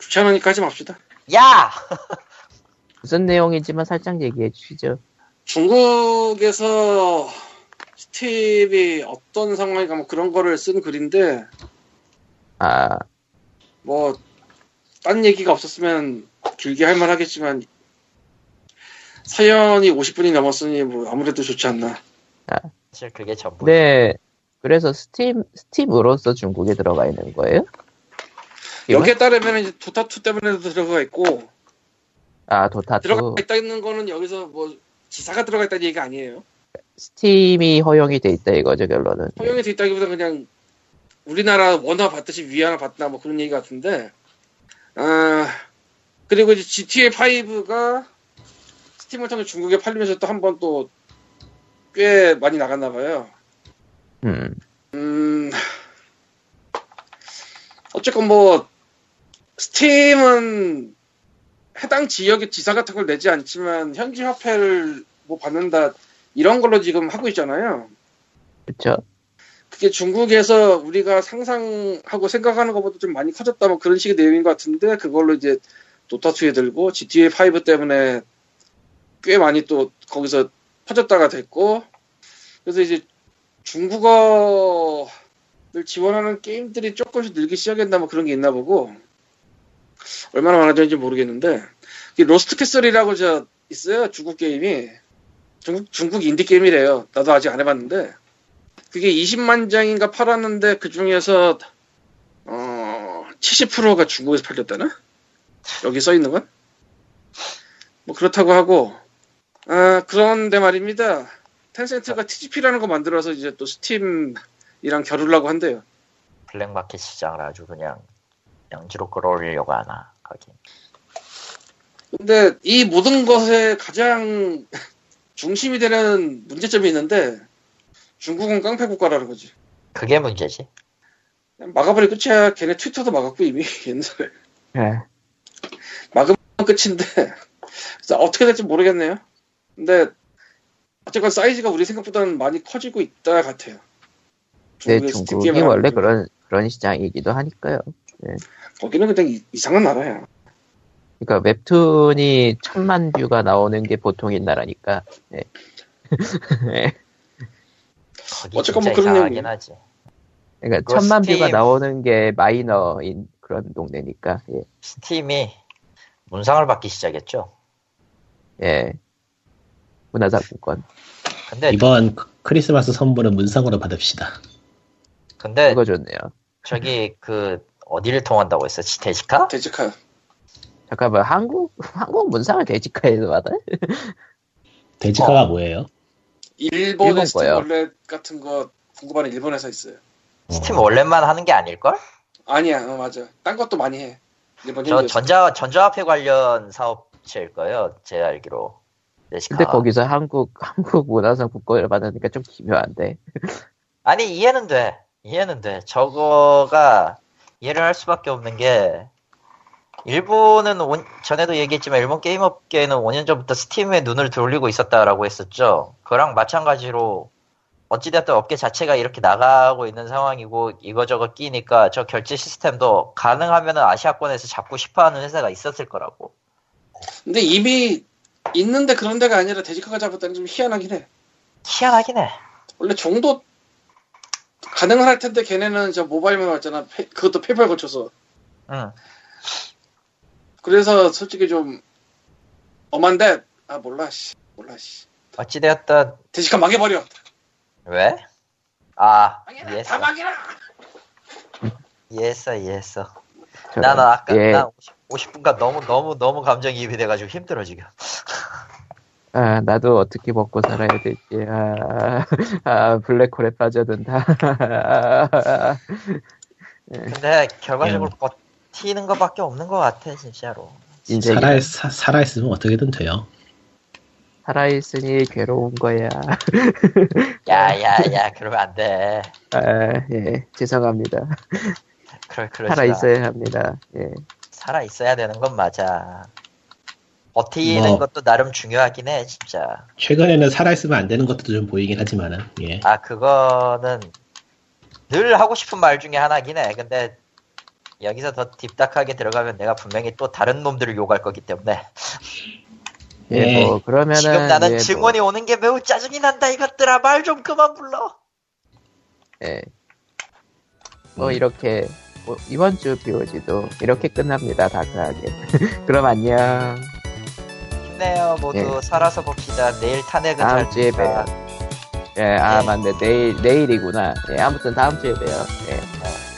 귀찮으니까 하지 맙시다.
야 (laughs)
무슨 내용이지만 살짝 얘기해 주시죠.
중국에서 스팀이 어떤 상황인가 뭐 그런 거를 쓴 글인데
아,
뭐 딴 얘기가 없었으면 길게 할 만 하겠지만 사연이 50분이 넘었으니 뭐 아무래도 좋지 않나.
사실 그게 전부
네. 그래서 스팀, 스팀으로서 중국에 들어가 있는 거예요?
여기에 따르면 이제 도타2 때문에도 들어가 있고
아 도타 2
들어가 있다는 거는 여기서 뭐 기사가 들어가 있다는 얘기가 아니에요.
스팀이 허용이 돼 있다 이거죠 결론은.
허용이 돼 있다기보다 그냥 우리나라 원화 받듯이 위안화 받나 뭐 그런 얘기 같은데 아 그리고 이제 GTA 5가 스팀을 통해 중국에 팔리면서 또 한 번 또 꽤 많이 나갔나 봐요.
음.
음 어쨌건 뭐 스팀은 해당 지역의 지사 같은 걸 내지 않지만 현지 화폐를 뭐 받는다 이런 걸로 지금 하고 있잖아요.
그쵸?
그게 중국에서 우리가 상상하고 생각하는 것보다 좀 많이 커졌다 뭐 그런 식의 내용인 것 같은데 그걸로 이제 도타2에 들고 GTA 5 때문에 꽤 많이 또 거기서 퍼졌다가 됐고 그래서 이제 중국어를 지원하는 게임들이 조금씩 늘기 시작했나 뭐 그런 게 있나 보고 얼마나 많아졌는지 모르겠는데 이 로스트 캐슬이라고 저 있어요 중국 게임이 중국, 중국 인디 게임이래요 나도 아직 안 해봤는데 그게 20만 장인가 팔았는데 그 중에서 어 70%가 중국에서 팔렸다나? 여기 써 있는 건? 뭐 그렇다고 하고 아 그런데 말입니다. 텐센트가 TGP라는 거 만들어서 이제 또 스팀이랑 겨루려고 한대요.
블랙마켓 시장을 아주 그냥 양지로 끌어올리려고 하나 거기.
근데 이 모든 것에 가장 중심이 되는 문제점이 있는데 중국은 깡패 국가라는 거지.
그게 문제지.
막아버리 끝이야. 걔네 트위터도 막았고 이미 (laughs) 옛날에.
예.
막으면 끝인데 어떻게 될지 모르겠네요. 근데 어쨌건 사이즈가 우리 생각보다는 많이 커지고 있다 같아요.
네, 중국이 원래 그런 그런 시장이기도 하니까요.
거기는 그냥 이- 이상한 나라야.
그러니까 웹툰이 천만 뷰가 나오는 게 보통인 나라니까. 예. 예. (laughs)
거기
어쨌건 뭐 그런 얘기.
하지.
그러니까 천만 뷰가
스팀-
나오는 게 마이너인 그런 동네니까. 예.
스팀이 문상을 받기 시작했죠.
예. 문화상품권.
근데
이번 크- 크리스마스 선물은 문상으로 받읍시다.
근데
그거 좋네요.
저기 그 어디를 통한다고 했어? 데지카?
데지카.
잠깐만 한국 (laughs) 한국 문상을 데지카에서 받아?
데지카가 뭐예요?
일본의
일본
스팀
거요.
원래 같은 거 궁금하는 일본 회사 있어요.
스팀 원래만 하는 게 아닐걸?
아니야, 어, 맞아. 딴 것도 많이 해. 일본
저. 전자 전자화폐 관련 사업체일 거예요. 제 알기로. 데지카.
근데 거기서 한국 (laughs) 한국 문화상품권을 받으니까 좀 기묘한데.
아니 이해는 돼. 이해는 돼. 저거가 이해를 할 수밖에 없는 게 일본은 오- 전에도 얘기했지만 일본 게임 업계는 5년 전부터 스팀에 눈을 돌리고 있었다라고 했었죠. 그랑 마찬가지로 어찌됐든 업계 자체가 이렇게 나가고 있는 상황이고 이거저거 끼니까 저 결제 시스템도 가능하면 아시아권에서 잡고 싶어하는 회사가 있었을 거라고.
근데 이미 있는데 그런 데가 아니라 데지카가 잡았다는 게좀 희한하긴 해.
희한하긴 해.
원래 정도 가능은 할 텐데 걔네는 저 모바일만 왔잖아. 페- 그것도 페이팔 거쳐서.
응.
그래서 솔직히 좀 엄한데 아 몰라 씨 몰라 씨
어찌되었든
데지카 망해버려
왜? 아
망해라
이해했어.
다 망해라
이해했어 이해했어. 나는 아까
예.
난 50, 분간 너무 너무 너무 감정이입이 돼가지고 힘들어 지금.
아, 나도 어떻게 먹고 살아야 될지, 아, 아 블랙홀에 빠져든다.
근데 결과적으로 버티는 것밖에 없는 것 같아 진짜로.
인생이
살아, 사, 살아있으면 어떻게든 돼요.
살아있으니 괴로운 거야. (laughs)
야 야 야 그러면 안 돼.
아, 예, 죄송합니다.
그럴
살아있어야 합니다. 예.
살아 있어야 되는 건 맞아. 버티는
뭐.
것도 나름 중요하긴 해 진짜.
최근에는 살아있으면 안 되는 것도 좀 보이긴 하지만은, 예.
아 그거는 늘 하고 싶은 말 중에 하나긴 해. 근데 여기서 더 딥닥하게 들어가면 내가 분명히 또 다른 놈들을 욕할 거기 때문에
예, (laughs)
예.
뭐, 그러면은.
지금 나는
예, 뭐,
증언이 오는 게 매우 짜증이 난다 이것들아 말 좀 그만 불러.
예. 뭐,
음.
이렇게, 뭐, 이번 주 POG도 이렇게 끝납니다, 다크하게. (laughs) 그럼 안녕.
힘내요 모두 살아서 봅시다. 내일 탄핵은
예. 다음
잘
주에. 봬요. 예, 아,
예.
맞네. 내일, 내일이구나. 예, 아무튼 다음 주에 봬요. 예.